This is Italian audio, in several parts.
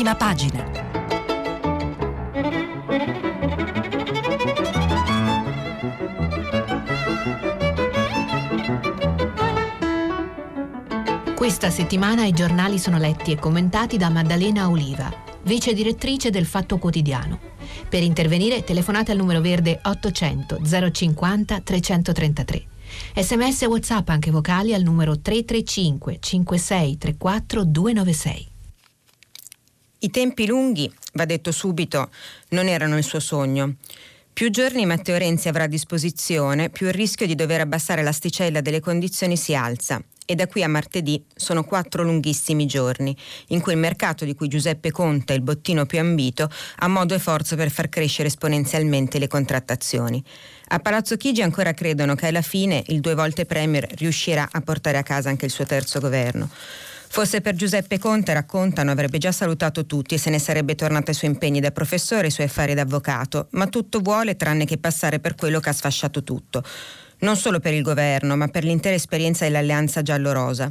prima pagina. Questa settimana i giornali sono letti e commentati da Maddalena Oliva, vice direttrice del Fatto Quotidiano. Per intervenire telefonate al numero verde 800 050 333. Sms e WhatsApp anche vocali al numero 335 5634 296. I tempi lunghi, va detto subito, non erano il suo sogno. Più giorni Matteo Renzi avrà a disposizione, più il rischio di dover abbassare l'asticella delle condizioni si alza. E da qui a martedì sono quattro lunghissimi giorni, in cui il mercato di cui Giuseppe Conte è il bottino più ambito ha modo e forza per far crescere esponenzialmente le contrattazioni. A Palazzo Chigi ancora credono che alla fine il due volte Premier riuscirà a portare a casa anche il suo terzo governo. Fosse per Giuseppe Conte, raccontano, avrebbe già salutato tutti e se ne sarebbe tornato ai suoi impegni da professore e ai suoi affari d'avvocato, ma tutto vuole tranne che passare per quello che ha sfasciato tutto. Non solo per il governo, ma per l'intera esperienza dell'alleanza giallo-rosa.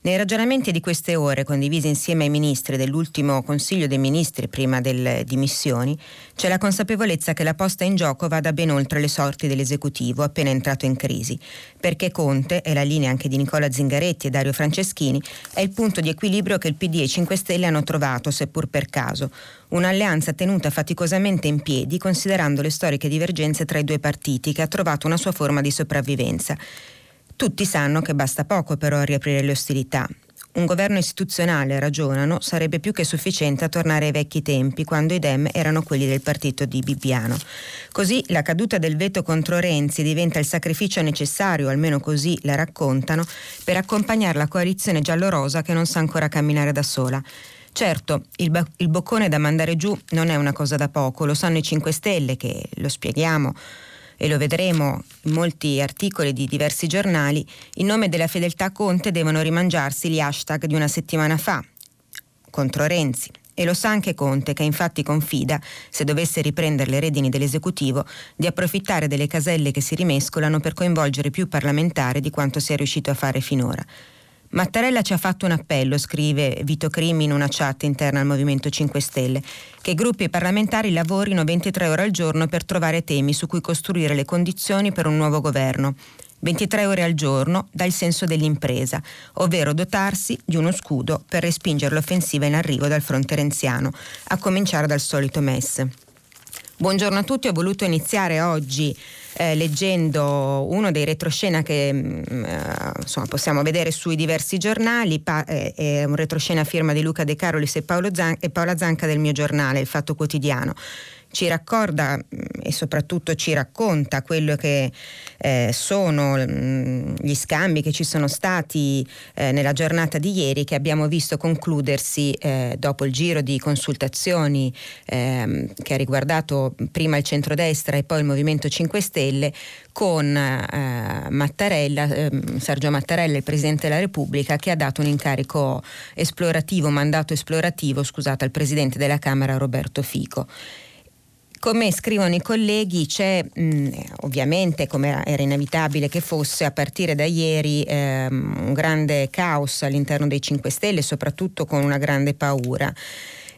Nei ragionamenti di queste ore, condivisi insieme ai ministri dell'ultimo Consiglio dei Ministri prima delle dimissioni, c'è la consapevolezza che la posta in gioco vada ben oltre le sorti dell'esecutivo appena entrato in crisi, perché Conte, e la linea anche di Nicola Zingaretti e Dario Franceschini, è il punto di equilibrio che il PD e i 5 Stelle hanno trovato, seppur per caso, un'alleanza tenuta faticosamente in piedi considerando le storiche divergenze tra i due partiti che ha trovato una sua forma di sopravvivenza tutti sanno che basta poco però a riaprire le ostilità. Un governo istituzionale, ragionano, sarebbe più che sufficiente a tornare ai vecchi tempi, quando i Dem erano quelli del partito di Bibbiano. Così la caduta del veto contro Renzi diventa il sacrificio necessario, almeno così la raccontano, per accompagnare la coalizione giallorosa che non sa ancora camminare da sola. Certo, il, ba- il boccone da mandare giù non è una cosa da poco, lo sanno i 5 Stelle che, lo spieghiamo, e lo vedremo in molti articoli di diversi giornali, in nome della fedeltà Conte devono rimangiarsi gli hashtag di una settimana fa contro Renzi. E lo sa anche Conte, che infatti confida, se dovesse riprendere le redini dell'esecutivo, di approfittare delle caselle che si rimescolano per coinvolgere più parlamentari di quanto sia riuscito a fare finora. Mattarella ci ha fatto un appello, scrive Vito Crimi in una chat interna al Movimento 5 Stelle, che i gruppi parlamentari lavorino 23 ore al giorno per trovare temi su cui costruire le condizioni per un nuovo governo. 23 ore al giorno dà il senso dell'impresa, ovvero dotarsi di uno scudo per respingere l'offensiva in arrivo dal fronte renziano, a cominciare dal solito MES. Buongiorno a tutti, ho voluto iniziare oggi eh, leggendo uno dei retroscena che mh, mm, eh, insomma, possiamo vedere sui diversi giornali, pa- eh, è un retroscena a firma di Luca De Carolis e, Zan- e Paola Zanca del mio giornale, Il Fatto Quotidiano ci raccorda mm, e soprattutto ci racconta quello che eh, sono mh, mm, gli scambi che ci sono stati eh, nella giornata di ieri che abbiamo visto concludersi eh, dopo il giro di consultazioni ehm, che ha riguardato prima il centrodestra e poi il Movimento 5 Stelle con eh, Mattarella, ehm, Sergio Mattarella, il Presidente della Repubblica, che ha dato un incarico esplorativo, mandato esplorativo, scusate, al Presidente della Camera Roberto Fico. Come scrivono i colleghi, c'è mh, ovviamente, come era inevitabile che fosse, a partire da ieri ehm, un grande caos all'interno dei 5 Stelle, soprattutto con una grande paura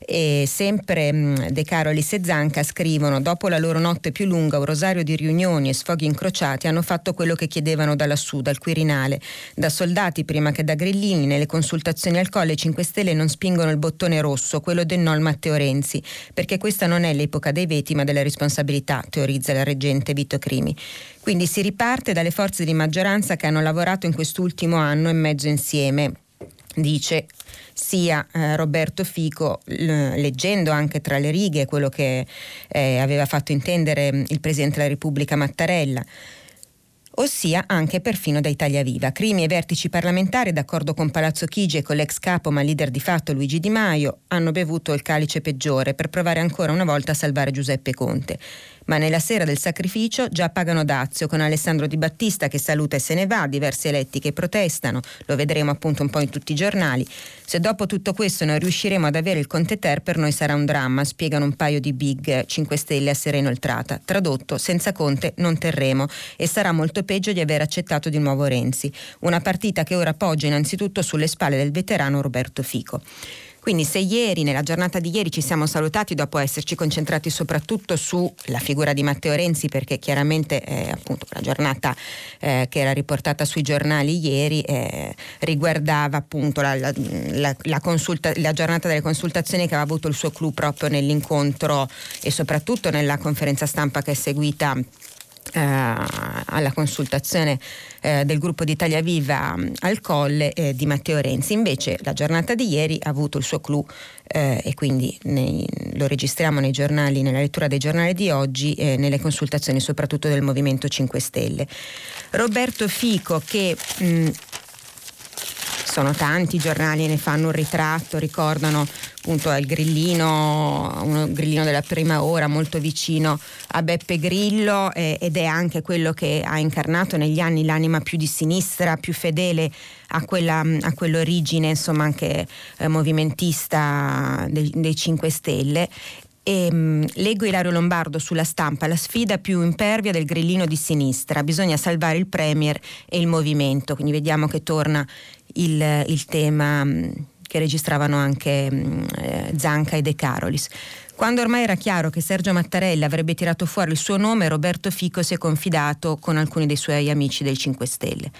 e sempre mm, De Carolis e Zanca scrivono dopo la loro notte più lunga un rosario di riunioni e sfoghi incrociati hanno fatto quello che chiedevano da lassù, dal Quirinale. Da soldati prima che da grillini nelle consultazioni al colle 5 Stelle non spingono il bottone rosso quello del no Matteo Renzi perché questa non è l'epoca dei veti ma della responsabilità teorizza la reggente Vito Crimi. Quindi si riparte dalle forze di maggioranza che hanno lavorato in quest'ultimo anno e mezzo insieme dice sia eh, Roberto Fico, l- leggendo anche tra le righe quello che eh, aveva fatto intendere mm, il Presidente della Repubblica Mattarella ossia anche perfino da Italia Viva. Crimi e vertici parlamentari, d'accordo con Palazzo Chigi e con l'ex capo ma leader di fatto Luigi Di Maio, hanno bevuto il calice peggiore per provare ancora una volta a salvare Giuseppe Conte ma nella sera del sacrificio già pagano dazio con Alessandro Di Battista che saluta e se ne va, diversi eletti che protestano, lo vedremo appunto un po' in tutti i giornali. Se dopo tutto questo non riusciremo ad avere il Conte Ter per noi sarà un dramma, spiegano un paio di big 5 Stelle a sera inoltrata. Tradotto, senza Conte non terremo e sarà molto peggio di aver accettato di nuovo Renzi. Una partita che ora poggia innanzitutto sulle spalle del veterano Roberto Fico. Quindi se ieri, nella giornata di ieri, ci siamo salutati dopo esserci concentrati soprattutto sulla figura di Matteo Renzi, perché chiaramente eh, appunto la giornata eh, che era riportata sui giornali ieri eh, riguardava appunto la, la, la, la, consulta, la giornata delle consultazioni che aveva avuto il suo clou proprio nell'incontro e soprattutto nella conferenza stampa che è seguita alla consultazione eh, del gruppo di Italia Viva al Colle eh, di Matteo Renzi. Invece la giornata di ieri ha avuto il suo clou eh, e quindi nei, lo registriamo nei giornali, nella lettura dei giornali di oggi e nelle consultazioni soprattutto del Movimento 5 Stelle. Roberto Fico che mh, sono tanti giornali, ne fanno un ritratto, ricordano appunto il grillino, un grillino della prima ora molto vicino a Beppe Grillo eh, ed è anche quello che ha incarnato negli anni l'anima più di sinistra, più fedele a, quella, a quell'origine insomma anche eh, movimentista dei, dei 5 Stelle. E, um, leggo Ilario Lombardo sulla stampa, la sfida più impervia del grillino di sinistra, bisogna salvare il Premier e il movimento, quindi vediamo che torna il, il tema um, che registravano anche um, Zanca e De Carolis. Quando ormai era chiaro che Sergio Mattarella avrebbe tirato fuori il suo nome, Roberto Fico si è confidato con alcuni dei suoi amici del 5 Stelle.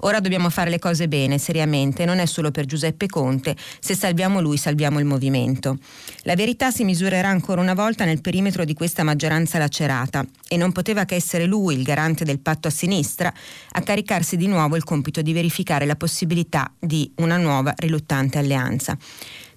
Ora dobbiamo fare le cose bene, seriamente, non è solo per Giuseppe Conte, se salviamo lui salviamo il movimento. La verità si misurerà ancora una volta nel perimetro di questa maggioranza lacerata e non poteva che essere lui, il garante del patto a sinistra, a caricarsi di nuovo il compito di verificare la possibilità di una nuova riluttante alleanza.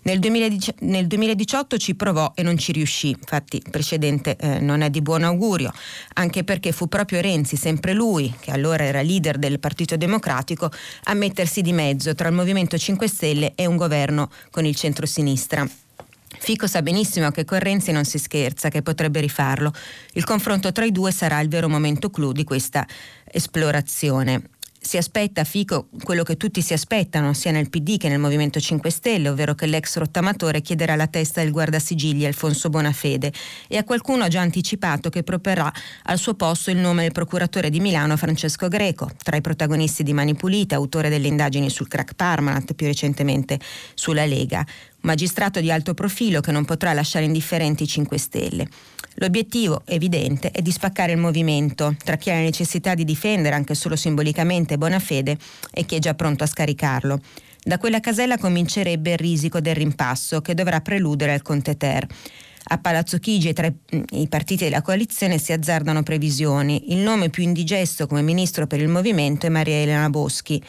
Nel, 2010, nel 2018 ci provò e non ci riuscì, infatti il precedente eh, non è di buon augurio, anche perché fu proprio Renzi, sempre lui, che allora era leader del Partito Democratico, a mettersi di mezzo tra il Movimento 5 Stelle e un governo con il centro-sinistra. Fico sa benissimo che con Renzi non si scherza, che potrebbe rifarlo. Il confronto tra i due sarà il vero momento clou di questa esplorazione si aspetta Fico quello che tutti si aspettano, sia nel PD che nel Movimento 5 Stelle, ovvero che l'ex rottamatore chiederà la testa del guardasigilli Alfonso Bonafede. E a qualcuno ha già anticipato che proporrà al suo posto il nome del procuratore di Milano Francesco Greco, tra i protagonisti di Mani Pulite, autore delle indagini sul crack Parmalat, più recentemente sulla Lega, magistrato di alto profilo che non potrà lasciare indifferenti i 5 Stelle. L'obiettivo evidente è di spaccare il movimento tra chi ha la necessità di difendere anche solo simbolicamente buona fede e chi è già pronto a scaricarlo. Da quella casella comincerebbe il risico del rimpasso che dovrà preludere al Conte Ter. A Palazzo Chigi e tra i partiti della coalizione si azzardano previsioni. Il nome più indigesto come ministro per il movimento è Maria Elena Boschi.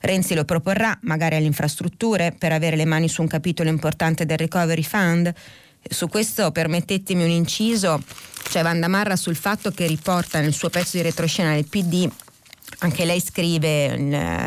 Renzi lo proporrà, magari alle infrastrutture, per avere le mani su un capitolo importante del Recovery Fund. Su questo permettetemi un inciso, c'è Vanda Marra sul fatto che riporta nel suo pezzo di retroscena del PD anche lei scrive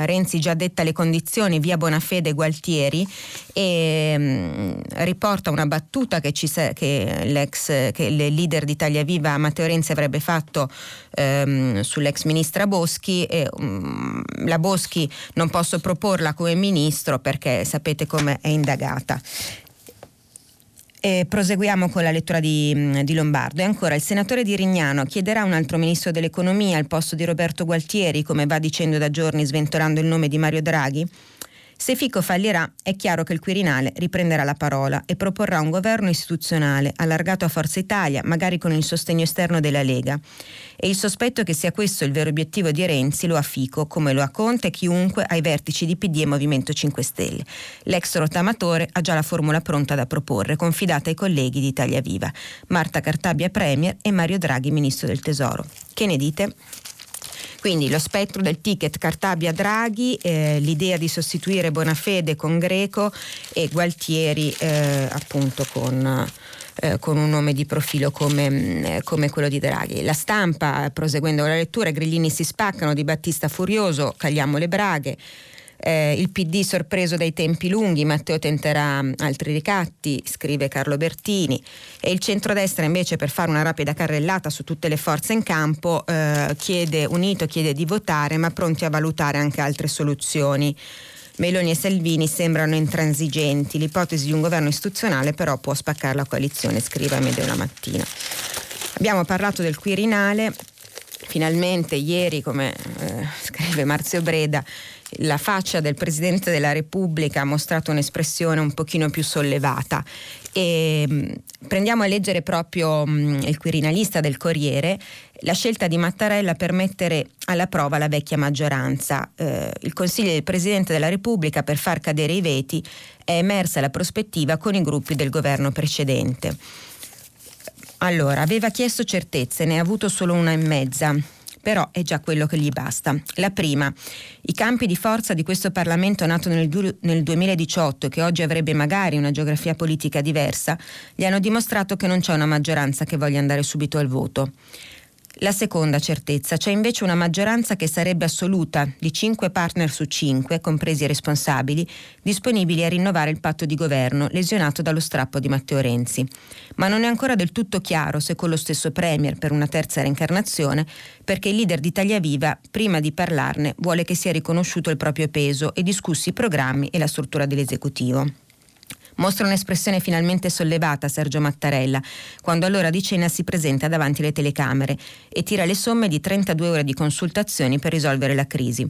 Renzi già detta le condizioni via Bonafede Gualtieri e mh, riporta una battuta che, ci, che, l'ex, che il leader d'Italia Viva Matteo Renzi avrebbe fatto ehm, sull'ex ministra Boschi e, mh, la Boschi non posso proporla come ministro perché sapete come è indagata e proseguiamo con la lettura di, mm, di, Lombardo. E ancora, il senatore di Rignano chiederà un altro ministro dell'economia al posto di Roberto Gualtieri, come va dicendo da giorni sventolando il nome di Mario Draghi? Se Fico fallirà, è chiaro che il Quirinale riprenderà la parola e proporrà un governo istituzionale allargato a Forza Italia, magari con il sostegno esterno della Lega. E il sospetto che sia questo il vero obiettivo di Renzi lo ha Fico, come lo ha Conte e chiunque ai vertici di PD e Movimento 5 Stelle. L'ex rotamatore ha già la formula pronta da proporre, confidata ai colleghi di Italia Viva. Marta Cartabia Premier e Mario Draghi Ministro del Tesoro. Che ne dite? Quindi lo spettro del ticket Cartabia Draghi, eh, l'idea di sostituire Bonafede con Greco e Gualtieri eh, appunto con eh, con un nome di profilo come, mm, come, quello di Draghi. La stampa, proseguendo la lettura, grillini si spaccano, di Battista furioso, cagliamo le braghe. Eh, il PD sorpreso dai tempi lunghi, Matteo tenterà altri ricatti, scrive Carlo Bertini, e il centrodestra invece per fare una rapida carrellata su tutte le forze in campo eh, chiede unito, chiede di votare, ma pronti a valutare anche altre soluzioni. Meloni e Salvini sembrano intransigenti, l'ipotesi di un governo istituzionale però può spaccare la coalizione, scrive a Medeo la mattina. Abbiamo parlato del Quirinale, finalmente ieri, come eh, scrive Marzio Breda, la faccia del Presidente della Repubblica ha mostrato un'espressione un pochino più sollevata. E, mh, mm, prendiamo a leggere proprio mh, mm, il quirinalista del Corriere la scelta di Mattarella per mettere alla prova la vecchia maggioranza. Eh, il Consiglio del Presidente della Repubblica per far cadere i veti è emersa la prospettiva con i gruppi del governo precedente. Allora, aveva chiesto certezze, ne ha avuto solo una e mezza però è già quello che gli basta. La prima, i campi di forza di questo Parlamento nato nel, nel 2018 e che oggi avrebbe magari una geografia politica diversa, gli hanno dimostrato che non c'è una maggioranza che voglia andare subito al voto. La seconda certezza, c'è invece una maggioranza che sarebbe assoluta di cinque partner su cinque, compresi i responsabili, disponibili a rinnovare il patto di governo lesionato dallo strappo di Matteo Renzi. Ma non è ancora del tutto chiaro se con lo stesso Premier per una terza reincarnazione, perché il leader di Italia Viva, prima di parlarne, vuole che sia riconosciuto il proprio peso e discussi i programmi e la struttura dell'esecutivo. Mostra un'espressione finalmente sollevata Sergio Mattarella, quando all'ora di cena si presenta davanti alle telecamere e tira le somme di 32 ore di consultazioni per risolvere la crisi.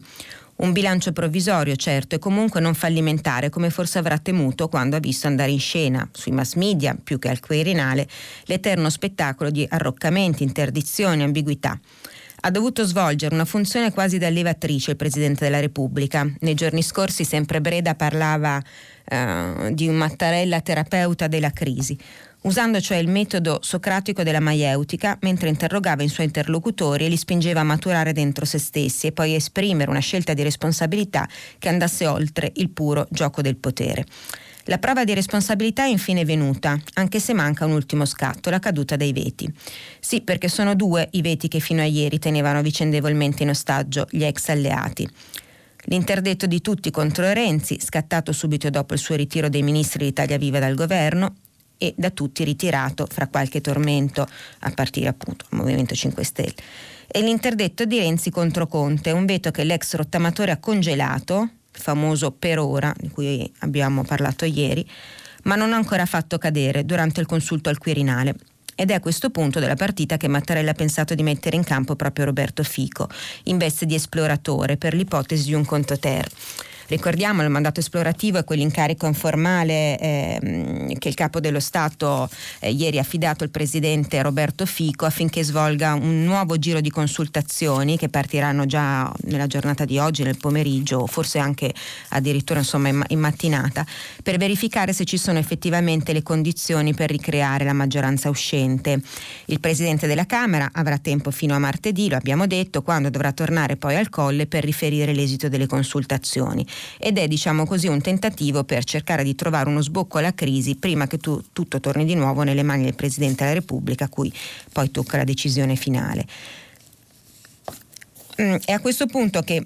Un bilancio provvisorio, certo, e comunque non fallimentare, come forse avrà temuto quando ha visto andare in scena, sui mass media, più che al Quirinale, l'eterno spettacolo di arroccamenti, interdizioni, ambiguità. Ha dovuto svolgere una funzione quasi da levatrice il Presidente della Repubblica. Nei giorni scorsi sempre Breda parlava eh, di un Mattarella terapeuta della crisi, usando cioè il metodo socratico della maieutica mentre interrogava i suoi interlocutori e li spingeva a maturare dentro se stessi e poi esprimere una scelta di responsabilità che andasse oltre il puro gioco del potere. La prova di responsabilità è infine venuta, anche se manca un ultimo scatto, la caduta dei veti. Sì, perché sono due i veti che fino a ieri tenevano vicendevolmente in ostaggio gli ex alleati. L'interdetto di tutti contro Renzi, scattato subito dopo il suo ritiro dei ministri d'Italia Viva dal governo e da tutti ritirato fra qualche tormento a partire appunto dal Movimento 5 Stelle. E l'interdetto di Renzi contro Conte, un veto che l'ex rottamatore ha congelato, famoso per ora, di cui abbiamo parlato ieri, ma non ha ancora fatto cadere durante il consulto al Quirinale ed è a questo punto della partita che Mattarella ha pensato di mettere in campo proprio Roberto Fico, in veste di esploratore per l'ipotesi di un conto ter. Ricordiamo il mandato esplorativo è quell'incarico informale eh, che il capo dello Stato eh, ieri ha affidato al presidente Roberto Fico affinché svolga un nuovo giro di consultazioni che partiranno già nella giornata di oggi, nel pomeriggio, forse anche addirittura insomma, in, in mattinata, per verificare se ci sono effettivamente le condizioni per ricreare la maggioranza uscente. Il presidente della Camera avrà tempo fino a martedì, lo abbiamo detto, quando dovrà tornare poi al colle per riferire l'esito delle consultazioni ed è diciamo così un tentativo per cercare di trovare uno sbocco alla crisi prima che tu, tutto torni di nuovo nelle mani del Presidente della Repubblica a cui poi tocca la decisione finale. Mm, è a questo punto che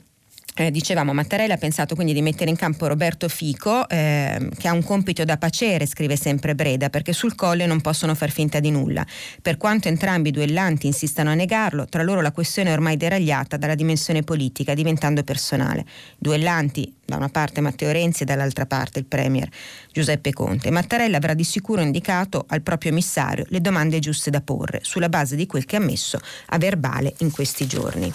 eh, dicevamo, Mattarella ha pensato quindi di mettere in campo Roberto Fico, eh, che ha un compito da pacere, scrive sempre Breda, perché sul colle non possono far finta di nulla. Per quanto entrambi i duellanti insistano a negarlo, tra loro la questione è ormai deragliata dalla dimensione politica, diventando personale. Duellanti, da una parte Matteo Renzi e dall'altra parte il Premier Giuseppe Conte. Mattarella avrà di sicuro indicato al proprio emissario le domande giuste da porre, sulla base di quel che ha messo a verbale in questi giorni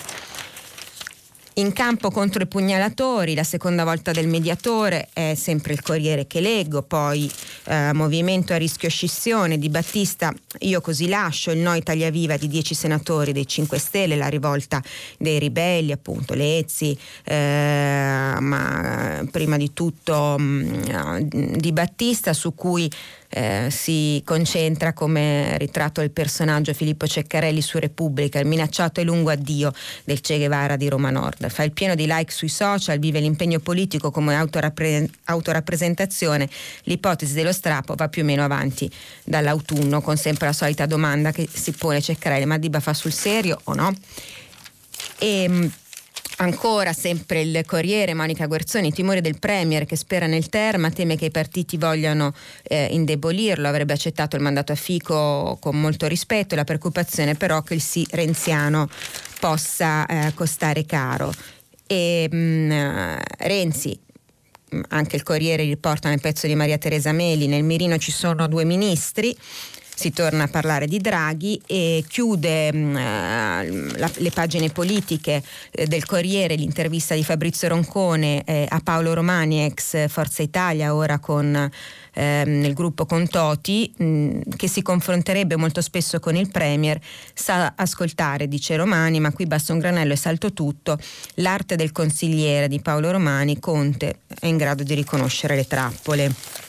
in campo contro i pugnalatori, la seconda volta del mediatore è sempre il Corriere che leggo, poi eh, movimento a rischio scissione di Battista, io così lascio, il no Italia Viva di 10 senatori dei 5 Stelle, la rivolta dei ribelli, appunto Lezzi, eh, ma prima di tutto mh, mm, di Battista su cui eh, si concentra come ritratto il personaggio Filippo Ceccarelli su Repubblica, il minacciato e lungo addio del Che Guevara di Roma Nord. Fa il pieno di like sui social, vive l'impegno politico come autorappre- autorappresentazione. L'ipotesi dello strappo va più o meno avanti dall'autunno, con sempre la solita domanda che si pone Ceccarelli, ma Diba fa sul serio o no? E, ehm, Ancora sempre il Corriere, Monica Guerzoni, timore del Premier che spera nel Terma, teme che i partiti vogliano eh, indebolirlo, avrebbe accettato il mandato a Fico con molto rispetto, la preoccupazione però che il sì renziano possa eh, costare caro. E, mh, mm, Renzi, anche il Corriere riporta nel pezzo di Maria Teresa Meli, nel mirino ci sono due ministri, si torna a parlare di Draghi e chiude mh, mm, la, le pagine politiche eh, del Corriere l'intervista di Fabrizio Roncone eh, a Paolo Romani, ex Forza Italia, ora con ehm, nel gruppo Contoti, mh, che si confronterebbe molto spesso con il Premier, sa ascoltare, dice Romani, ma qui basta un granello e salto tutto, l'arte del consigliere di Paolo Romani, Conte è in grado di riconoscere le trappole.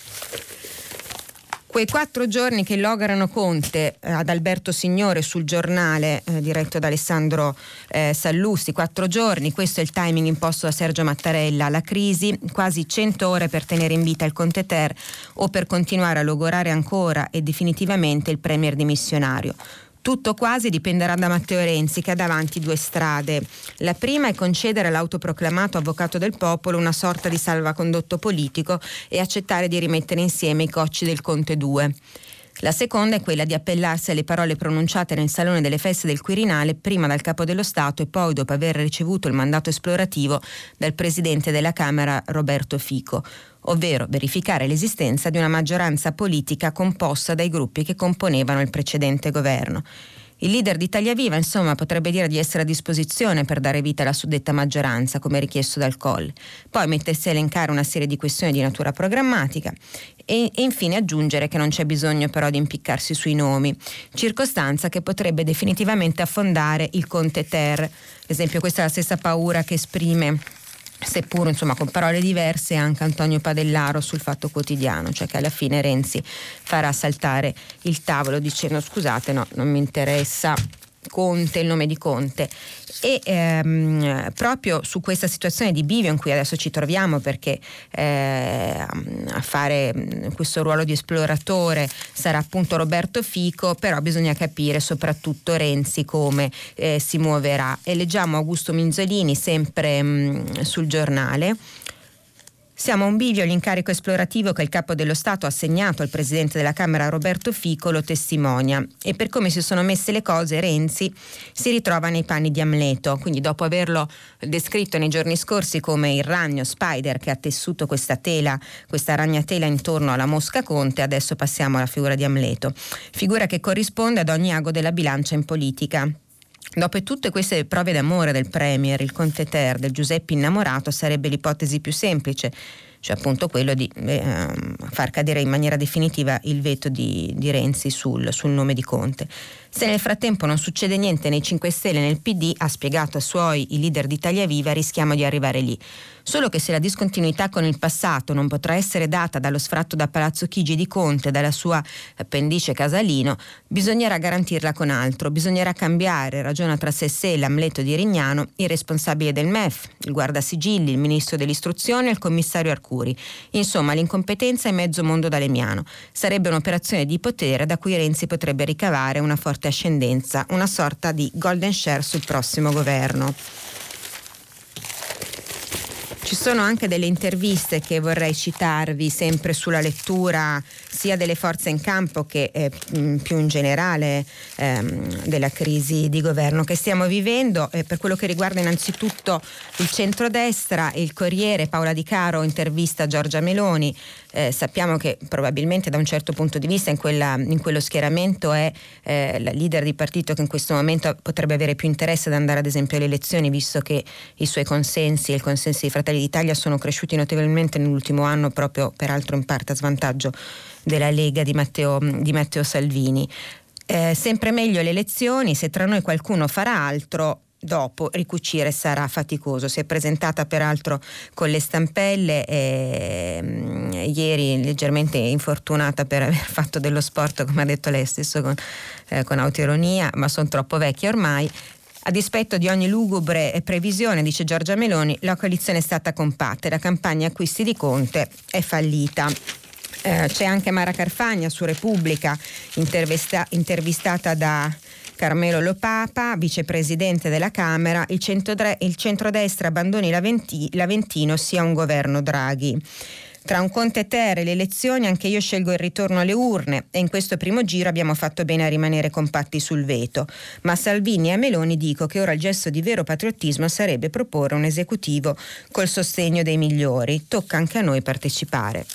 Quei quattro giorni che lograno Conte eh, ad Alberto Signore sul giornale eh, diretto da Alessandro eh, Sallusti, quattro giorni, questo è il timing imposto da Sergio Mattarella, la crisi, quasi 100 ore per tenere in vita il Conte Ter o per continuare a logorare ancora e definitivamente il Premier dimissionario. Tutto quasi dipenderà da Matteo Renzi che ha davanti due strade. La prima è concedere all'autoproclamato avvocato del popolo una sorta di salvacondotto politico e accettare di rimettere insieme i cocci del Conte 2. La seconda è quella di appellarsi alle parole pronunciate nel Salone delle Feste del Quirinale prima dal Capo dello Stato e poi dopo aver ricevuto il mandato esplorativo dal Presidente della Camera Roberto Fico, ovvero verificare l'esistenza di una maggioranza politica composta dai gruppi che componevano il precedente governo. Il leader di Italia Viva, insomma, potrebbe dire di essere a disposizione per dare vita alla suddetta maggioranza, come richiesto dal Colle. Poi mettersi a elencare una serie di questioni di natura programmatica e, e infine aggiungere che non c'è bisogno però di impiccarsi sui nomi, circostanza che potrebbe definitivamente affondare il Conte Ter. Ad esempio, questa è la stessa paura che esprime seppur insomma con parole diverse anche Antonio Padellaro sul Fatto Quotidiano, cioè che alla fine Renzi farà saltare il tavolo dicendo scusate no, non mi interessa Conte, il nome di Conte. E ehm, proprio su questa situazione di bivio in cui adesso ci troviamo, perché eh, a fare questo ruolo di esploratore sarà appunto Roberto Fico, però bisogna capire soprattutto Renzi come eh, si muoverà. E leggiamo Augusto Minzolini sempre mh, sul giornale. Siamo a un bivio, l'incarico esplorativo che il capo dello Stato ha assegnato al presidente della Camera Roberto Fico lo testimonia. E per come si sono messe le cose Renzi si ritrova nei panni di Amleto, quindi dopo averlo descritto nei giorni scorsi come il ragno Spider che ha tessuto questa tela, questa ragnatela intorno alla Mosca Conte, adesso passiamo alla figura di Amleto, figura che corrisponde ad ogni ago della bilancia in politica. Dopo tutte queste prove d'amore del Premier, il Conte Ter, del Giuseppe innamorato, sarebbe l'ipotesi più semplice, cioè appunto quello di eh, far cadere in maniera definitiva il veto di, di Renzi sul, sul nome di Conte. Se nel frattempo non succede niente nei 5 Stelle e nel PD, ha spiegato ai suoi i leader d'Italia Viva, rischiamo di arrivare lì. Solo che se la discontinuità con il passato non potrà essere data dallo sfratto da Palazzo Chigi di Conte, dalla sua appendice Casalino, bisognerà garantirla con altro, bisognerà cambiare, ragiona tra sé e sé l'Amleto di Rignano, il responsabile del MEF, il guardasigilli, il ministro dell'istruzione e il commissario Arcuri. Insomma, l'incompetenza è mezzo mondo d'Alemiano. Sarebbe un'operazione di potere da cui Renzi potrebbe ricavare una forte forte ascendenza, una sorta di golden share sul prossimo governo. Ci sono anche delle interviste che vorrei citarvi sempre sulla lettura sia delle forze in campo che eh, più in generale ehm, della crisi di governo che stiamo vivendo. Eh, per quello che riguarda innanzitutto il centrodestra, il Corriere, Paola Di Caro intervista Giorgia Meloni. Eh, sappiamo che probabilmente da un certo punto di vista in, quella, in quello schieramento è eh, la leader di partito che in questo momento potrebbe avere più interesse ad andare ad esempio alle elezioni visto che i suoi consensi e il consenso di Fratelli d'Italia sono cresciuti notevolmente nell'ultimo anno proprio peraltro in parte a svantaggio della Lega di Matteo, di Matteo Salvini. Eh, sempre meglio le elezioni, se tra noi qualcuno farà altro dopo ricucire sarà faticoso. Si è presentata peraltro con le stampelle, e, mh, ieri leggermente infortunata per aver fatto dello sport, come ha detto lei stesso con, eh, con autoironia, ma sono troppo vecchia ormai. A dispetto di ogni lugubre previsione, dice Giorgia Meloni, la coalizione è stata compatta e la campagna acquisti di Conte è fallita. Eh, c'è anche Mara Carfagna su Repubblica, intervista, intervistata da Carmelo Lopapa, vicepresidente della Camera, il, centrodre- il centrodestra abbandoni l'Aventi- l'Aventino sia un governo Draghi. Tra un Conte Ter e le elezioni anche io scelgo il ritorno alle urne e in questo primo giro abbiamo fatto bene a rimanere compatti sul veto. Ma a Salvini e a Meloni dico che ora il gesto di vero patriottismo sarebbe proporre un esecutivo col sostegno dei migliori. Tocca anche a noi partecipare.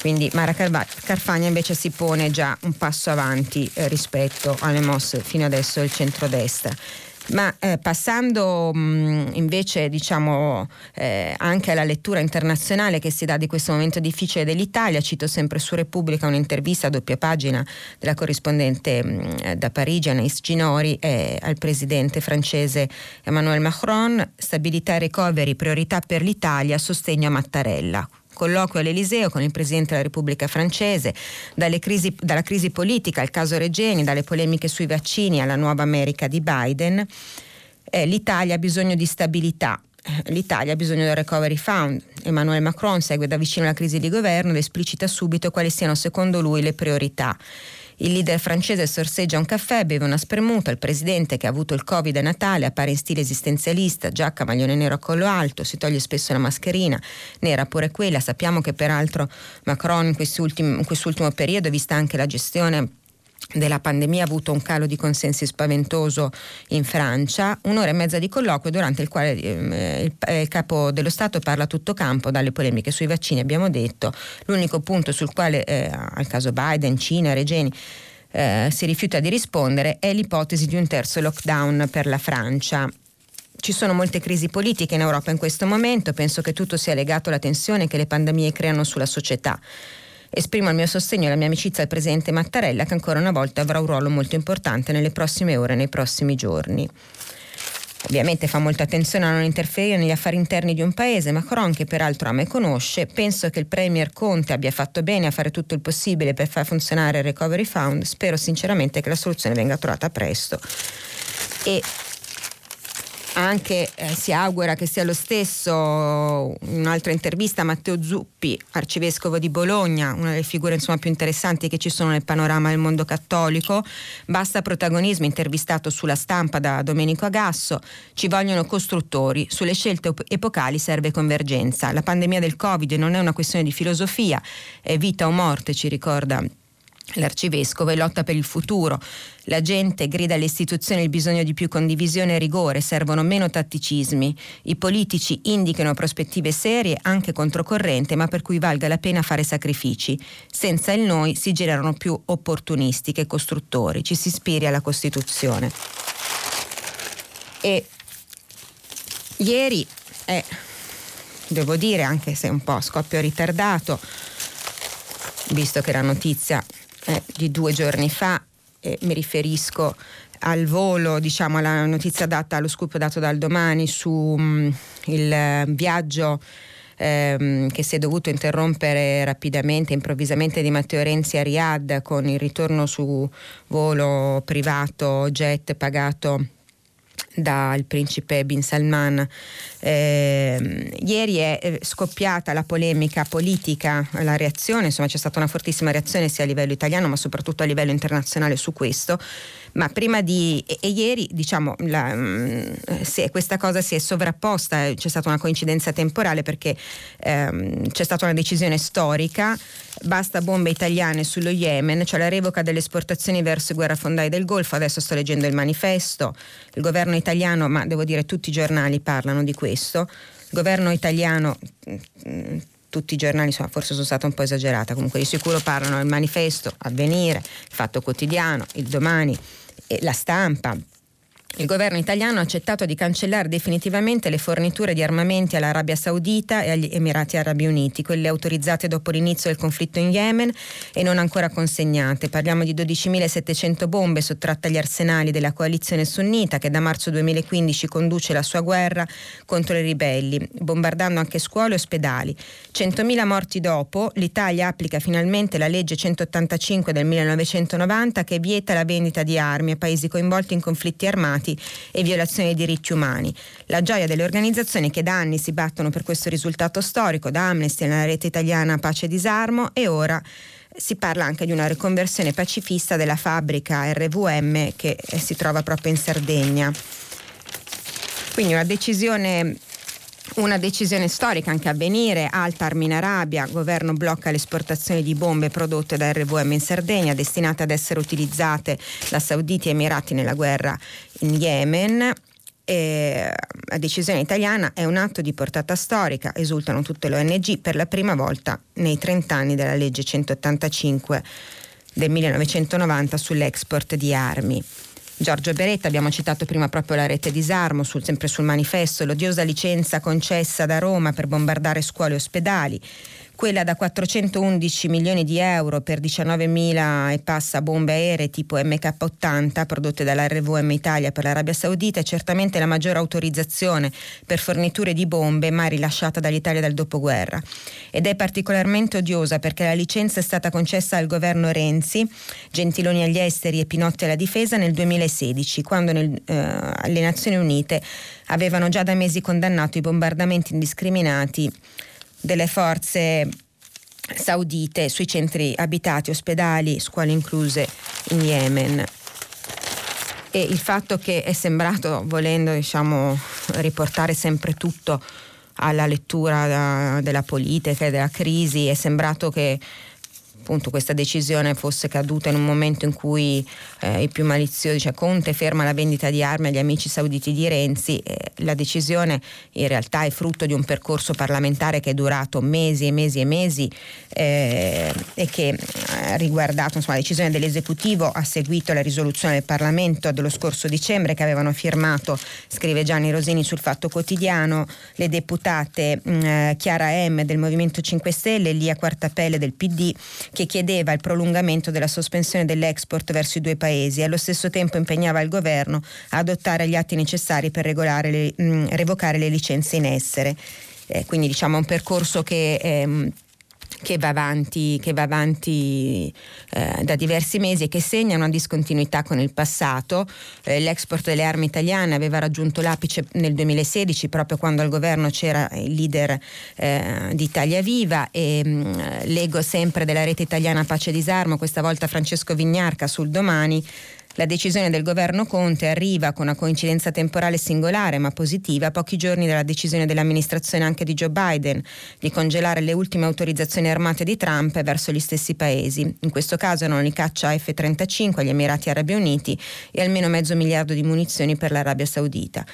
Quindi Mara Carfagna invece si pone già un passo avanti eh, rispetto alle mosse fino adesso del centrodestra. Ma eh, passando mh, invece diciamo, eh, anche alla lettura internazionale che si dà di questo momento difficile dell'Italia, cito sempre su Repubblica un'intervista a doppia pagina della corrispondente mh, da Parigi, Anaïs Ginori, eh, al presidente francese Emmanuel Macron, stabilità e recovery, priorità per l'Italia, sostegno a Mattarella colloquio all'Eliseo con il Presidente della Repubblica francese, crisi, dalla crisi politica al caso Regeni, dalle polemiche sui vaccini alla nuova America di Biden. Eh, L'Italia ha bisogno di stabilità, eh, L'Italia ha bisogno del Recovery Fund. Emmanuel Macron segue da vicino la crisi di governo ed esplicita subito quali siano secondo lui le priorità. Il leader francese sorseggia un caffè, beve una spremuta. Il presidente, che ha avuto il Covid a Natale, appare in stile esistenzialista, giacca, maglione nero a collo alto, si toglie spesso la mascherina, nera pure quella. Sappiamo che peraltro Macron in, in quest'ultimo periodo, vista anche la gestione della pandemia ha avuto un calo di consensi spaventoso in Francia, un'ora e mezza di colloquio durante il quale eh, il, eh, il, capo dello Stato parla a tutto campo, dalle polemiche sui vaccini abbiamo detto, l'unico punto sul quale eh, al caso Biden, Cina, Regeni eh, si rifiuta di rispondere è l'ipotesi di un terzo lockdown per la Francia. Ci sono molte crisi politiche in Europa in questo momento, penso che tutto sia legato alla tensione che le pandemie creano sulla società. Esprimo il mio sostegno e la mia amicizia al presidente Mattarella che ancora una volta avrà un ruolo molto importante nelle prossime ore, nei prossimi giorni. Ovviamente fa molta attenzione a non interferire negli affari interni di un paese, Macron, che peraltro ama e conosce, penso che il Premier Conte abbia fatto bene a fare tutto il possibile per far funzionare il Recovery Fund. Spero sinceramente che la soluzione venga trovata presto. E anche eh, si augura che sia lo stesso in un'altra intervista Matteo Zuppi, arcivescovo di Bologna, una delle figure insomma, più interessanti che ci sono nel panorama del mondo cattolico. Basta protagonismo, intervistato sulla stampa da Domenico Agasso. Ci vogliono costruttori. Sulle scelte epocali serve convergenza. La pandemia del Covid non è una questione di filosofia, è vita o morte, ci ricorda L'arcivescovo e lotta per il futuro. La gente grida alle istituzioni il bisogno di più condivisione e rigore, servono meno tatticismi. I politici indicano prospettive serie, anche controcorrente, ma per cui valga la pena fare sacrifici. Senza il noi si generano più opportunisti che costruttori. Ci si ispiri alla Costituzione. E ieri, eh, devo dire, anche se un po' scoppio ritardato, visto che la notizia eh, di due giorni fa, eh, mi riferisco al volo, diciamo alla notizia data, allo scoop dato dal domani su um, il viaggio ehm, che si è dovuto interrompere rapidamente, improvvisamente di Matteo Renzi a Riyadh con il ritorno su volo privato jet pagato dal principe Bin Salman. Eh, ieri è eh, scoppiata la polemica politica, la reazione, insomma c'è stata una fortissima reazione sia a livello italiano ma soprattutto a livello internazionale su questo. Ma prima di e, e ieri diciamo la, mh, mm, questa cosa si è sovrapposta, c'è stata una coincidenza temporale perché ehm, c'è stata una decisione storica, basta bombe italiane sullo Yemen, cioè la revoca delle esportazioni verso i guerrafondai del Golfo, adesso sto leggendo il manifesto, il governo italiano, ma devo dire tutti i giornali parlano di questo, il governo italiano mm, tutti i giornali, insomma, forse sono stata un po' esagerata, comunque di sicuro parlano del manifesto, avvenire, il fatto quotidiano, il domani, la stampa, il governo italiano ha accettato di cancellare definitivamente le forniture di armamenti all'Arabia Saudita e agli Emirati Arabi Uniti, quelle autorizzate dopo l'inizio del conflitto in Yemen e non ancora consegnate. Parliamo di 12.700 bombe sottratte agli arsenali della coalizione sunnita che da marzo 2015 conduce la sua guerra contro i ribelli, bombardando anche scuole e ospedali. 100.000 morti dopo, l'Italia applica finalmente la legge 185 del 1990 che vieta la vendita di armi a paesi coinvolti in conflitti armati assassinati e violazioni dei diritti umani. La gioia delle organizzazioni che da anni si battono per questo risultato storico, da Amnesty alla rete italiana Pace e Disarmo e ora si parla anche di una riconversione pacifista della fabbrica RVM che si trova proprio in Sardegna. Quindi una decisione una decisione storica anche a venire, Altar in Arabia, governo blocca le esportazioni di bombe prodotte da RVM in Sardegna destinate ad essere utilizzate da Sauditi e Emirati nella guerra in Yemen. eh, la decisione italiana è un atto di portata storica, esultano tutte le ONG per la prima volta nei 30 anni della legge 185 del 1990 sull'export di armi. Giorgio Beretta, abbiamo citato prima proprio la rete disarmo, sul, sempre sul manifesto, l'odiosa licenza concessa da Roma per bombardare scuole e ospedali, quella da 411 milioni di euro per 19.000 e passa bombe aeree tipo MK80 prodotte dall'RVM Italia per l'Arabia Saudita è certamente la maggiore autorizzazione per forniture di bombe mai rilasciata dall'Italia dal dopoguerra. Ed è particolarmente odiosa perché la licenza è stata concessa al governo Renzi, Gentiloni agli esteri e Pinotti alla difesa nel 2016, quando nel, eh, le Nazioni Unite avevano già da mesi condannato i bombardamenti indiscriminati delle forze saudite sui centri abitati, ospedali, scuole incluse in Yemen. E il fatto che è sembrato, volendo diciamo, riportare sempre tutto alla lettura da, della politica e della crisi, è sembrato che appunto questa decisione fosse caduta in un momento in cui eh, i più maliziosi, cioè Conte ferma la vendita di armi agli amici sauditi di Renzi, eh, la decisione in realtà è frutto di un percorso parlamentare che è durato mesi e mesi e mesi eh, e che ha riguardato insomma, la decisione dell'esecutivo ha seguito la risoluzione del Parlamento dello scorso dicembre che avevano firmato, scrive Gianni Rosini sul Fatto Quotidiano, le deputate mm, Chiara M del Movimento 5 Stelle e Lia Quartapelle del PD che chiedeva il prolungamento della sospensione dell'export verso i due paesi e allo stesso tempo impegnava il governo a adottare gli atti necessari per le, mh, revocare le licenze in essere. Eh, quindi diciamo un percorso che ehm, che va avanti, che va avanti eh, da diversi mesi e che segna una discontinuità con il passato. Eh, l'export delle armi italiane aveva raggiunto l'apice nel 2016 proprio quando al governo c'era il leader eh, di Italia Viva e mh, mm, leggo sempre della rete italiana Pace e Disarmo, questa volta Francesco Vignarca sul domani la decisione del governo Conte arriva con una coincidenza temporale singolare ma positiva pochi giorni dalla decisione dell'amministrazione anche di Joe Biden di congelare le ultime autorizzazioni armate di Trump verso gli stessi paesi. In questo caso erano i caccia F-35 agli Emirati Arabi Uniti e almeno mezzo miliardo di munizioni per l'Arabia Saudita.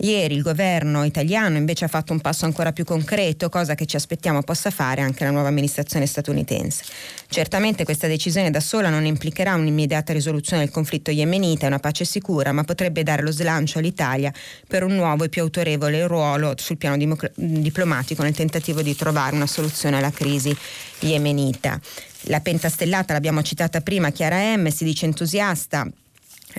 Ieri il governo italiano invece ha fatto un passo ancora più concreto, cosa che ci aspettiamo possa fare anche la nuova amministrazione statunitense. Certamente questa decisione da sola non implicherà un'immediata risoluzione del conflitto yemenita e una pace sicura, ma potrebbe dare lo slancio all'Italia per un nuovo e più autorevole ruolo sul piano diplomatico nel tentativo di trovare una soluzione alla crisi yemenita. La pentastellata l'abbiamo citata prima, Chiara M, si dice entusiasta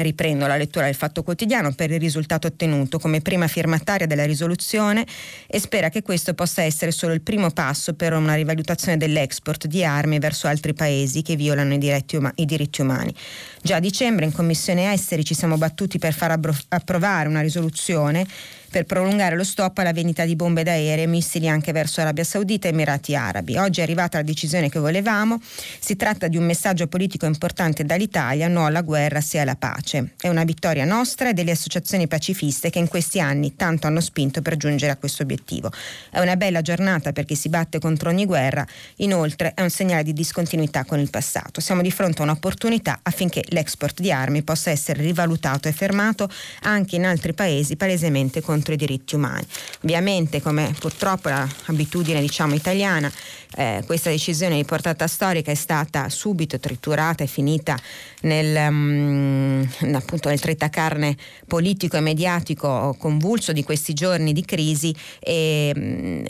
Riprendo la lettura del Fatto Quotidiano per il risultato ottenuto come prima firmataria della risoluzione e spera che questo possa essere solo il primo passo per una rivalutazione dell'export di armi verso altri paesi che violano i, um- i diritti umani. Già a dicembre in Commissione Esteri ci siamo battuti per far abbro- approvare una risoluzione per prolungare lo stop alla vendita di bombe d'aereo e missili anche verso Arabia Saudita e Emirati Arabi. Oggi è arrivata la decisione che volevamo. Si tratta di un messaggio politico importante dall'Italia, no alla guerra, sì alla pace. È una vittoria nostra e delle associazioni pacifiste che in questi anni tanto hanno spinto per giungere a questo obiettivo. È una bella giornata perché si batte contro ogni guerra, inoltre è un segnale di discontinuità con il passato. Siamo di fronte a un'opportunità affinché l'export di armi possa essere rivalutato e fermato anche in altri paesi palesemente contro i diritti umani. Ovviamente, come purtroppo l'abitudine diciamo, italiana, eh, questa decisione di portata storica è stata subito triturata e finita nel, um, appunto nel tritacarne politico e mediatico convulso di questi giorni di crisi e um,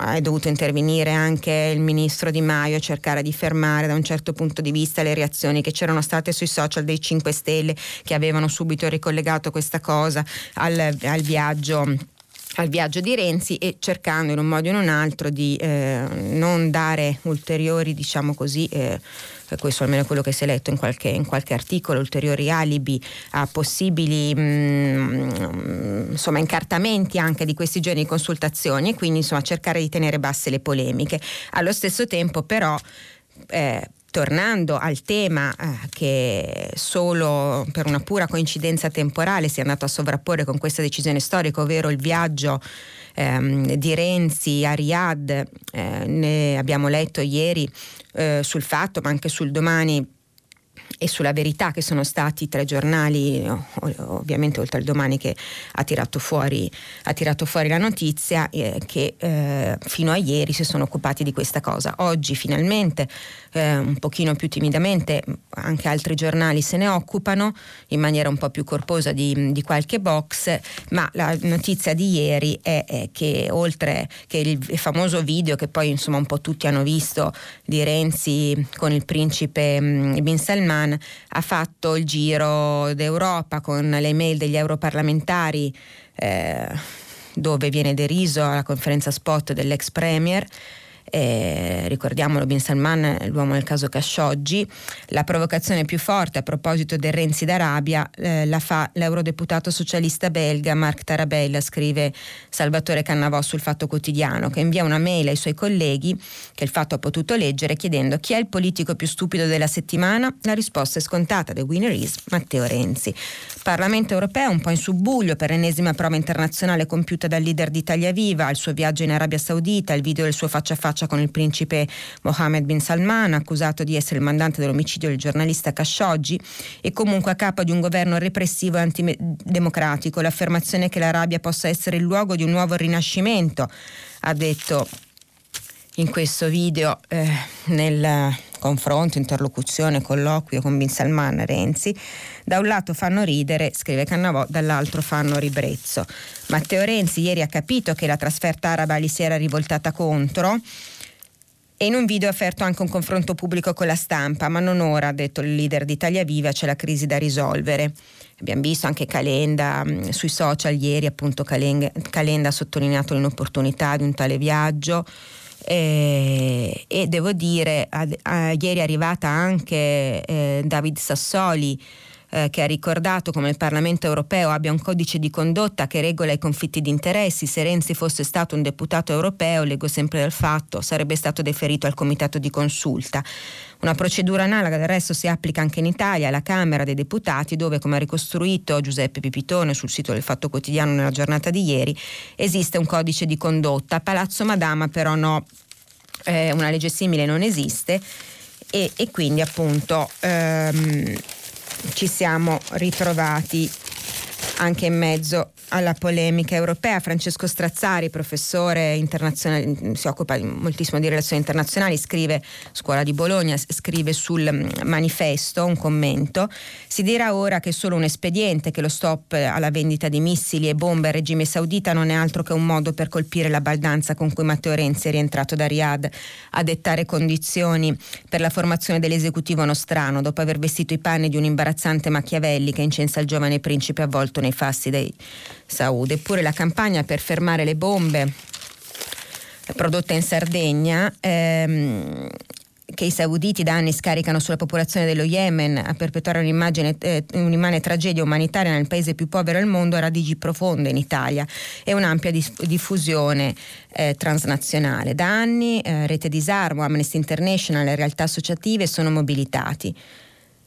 è dovuto intervenire anche il ministro Di Maio a cercare di fermare da un certo punto di vista le reazioni che c'erano state sui social dei 5 Stelle che avevano subito ricollegato questa cosa al, al viaggio al viaggio di Renzi e cercando in un modo o in un altro di eh, non dare ulteriori, diciamo così, eh, questo almeno è quello che si è letto in qualche, in qualche articolo, ulteriori alibi a possibili mh, mm, insomma, incartamenti anche di questi giorni di consultazioni e quindi insomma, cercare di tenere basse le polemiche. Allo stesso tempo però eh, tornando al tema eh, che solo per una pura coincidenza temporale si è andato a sovrapporre con questa decisione storica, ovvero il viaggio ehm, di Renzi a Riyadh, eh, ne abbiamo letto ieri eh, sul fatto, ma anche sul domani e sulla verità che sono stati tre giornali, ovviamente oltre al domani che ha tirato fuori, ha tirato fuori la notizia, eh, che eh, fino a ieri si sono occupati di questa cosa. Oggi finalmente, eh, un pochino più timidamente, anche altri giornali se ne occupano in maniera un po' più corposa di, di qualche box, ma la notizia di ieri è, è, che oltre che il famoso video che poi insomma un po' tutti hanno visto di Renzi con il principe mh, Bin Salman, ha fatto il giro d'Europa con le email degli europarlamentari eh, dove viene deriso alla conferenza spot dell'ex premier eh, ricordiamolo Bin Salman, l'uomo del caso Khashoggi. La provocazione più forte a proposito del Renzi d'Arabia eh, la fa l'eurodeputato socialista belga Marc Tarabella, scrive Salvatore Cannavò sul Fatto Quotidiano, che invia una mail ai suoi colleghi che il fatto ha potuto leggere chiedendo chi è il politico più stupido della settimana. La risposta è scontata, the winner is Matteo Renzi. Parlamento europeo un po' in subbuglio per l'ennesima prova internazionale compiuta dal leader di Italia Viva, il suo viaggio in Arabia Saudita, il video del suo faccia a faccia faccia con il principe Mohammed bin Salman, accusato di essere il mandante dell'omicidio del giornalista Khashoggi e comunque a capo di un governo repressivo e antidemocratico. L'affermazione che l'Arabia possa essere il luogo di un nuovo rinascimento, ha detto in questo video eh, nel confronto, interlocuzione, colloquio con Bin Salman Renzi, da un lato fanno ridere, scrive Cannavò, dall'altro fanno ribrezzo. Matteo Renzi ieri ha capito che la trasferta araba gli si era rivoltata contro e in un video ha offerto anche un confronto pubblico con la stampa, ma non ora, ha detto il leader di Italia Viva, c'è la crisi da risolvere. Abbiamo visto anche Calenda mm, sui social ieri, appunto Calenda, Calenda ha sottolineato l'inopportunità di un tale viaggio. Eh, e devo dire, a, a, ieri è arrivata anche eh, David Sassoli eh, che ha ricordato come il Parlamento europeo abbia un codice di condotta che regola i conflitti di interessi. Se Renzi fosse stato un deputato europeo, leggo sempre dal fatto, sarebbe stato deferito al comitato di consulta. Una procedura analoga del resto si applica anche in Italia, alla Camera dei Deputati, dove, come ha ricostruito Giuseppe Pipitone sul sito del Fatto Quotidiano nella giornata di ieri, esiste un codice di condotta. A Palazzo Madama però no, eh, una legge simile non esiste e, e quindi appunto ehm, ci siamo ritrovati anche in mezzo alla polemica europea. Francesco Strazzari, professore internazionale, si occupa moltissimo di relazioni internazionali, scrive, scuola di Bologna, scrive sul mm, manifesto un commento. Si dirà ora che è solo un espediente, che lo stop alla vendita di missili e bombe al regime saudita non è altro che un modo per colpire la baldanza con cui Matteo Renzi è rientrato da Riyadh a dettare condizioni per la formazione dell'esecutivo nostrano, dopo aver vestito i panni di un imbarazzante Machiavelli che incensa il giovane principe avvolto nei fassi dei Saud. Eppure la campagna per fermare le bombe prodotte in Sardegna ehm, che i sauditi da anni scaricano sulla popolazione dello Yemen a perpetuare eh, un'immane tragedia umanitaria nel paese più povero al mondo ha radici profonde in Italia e un'ampia dis- diffusione eh, transnazionale. Da anni eh, Rete Disarmo, Amnesty International e realtà associative sono mobilitati.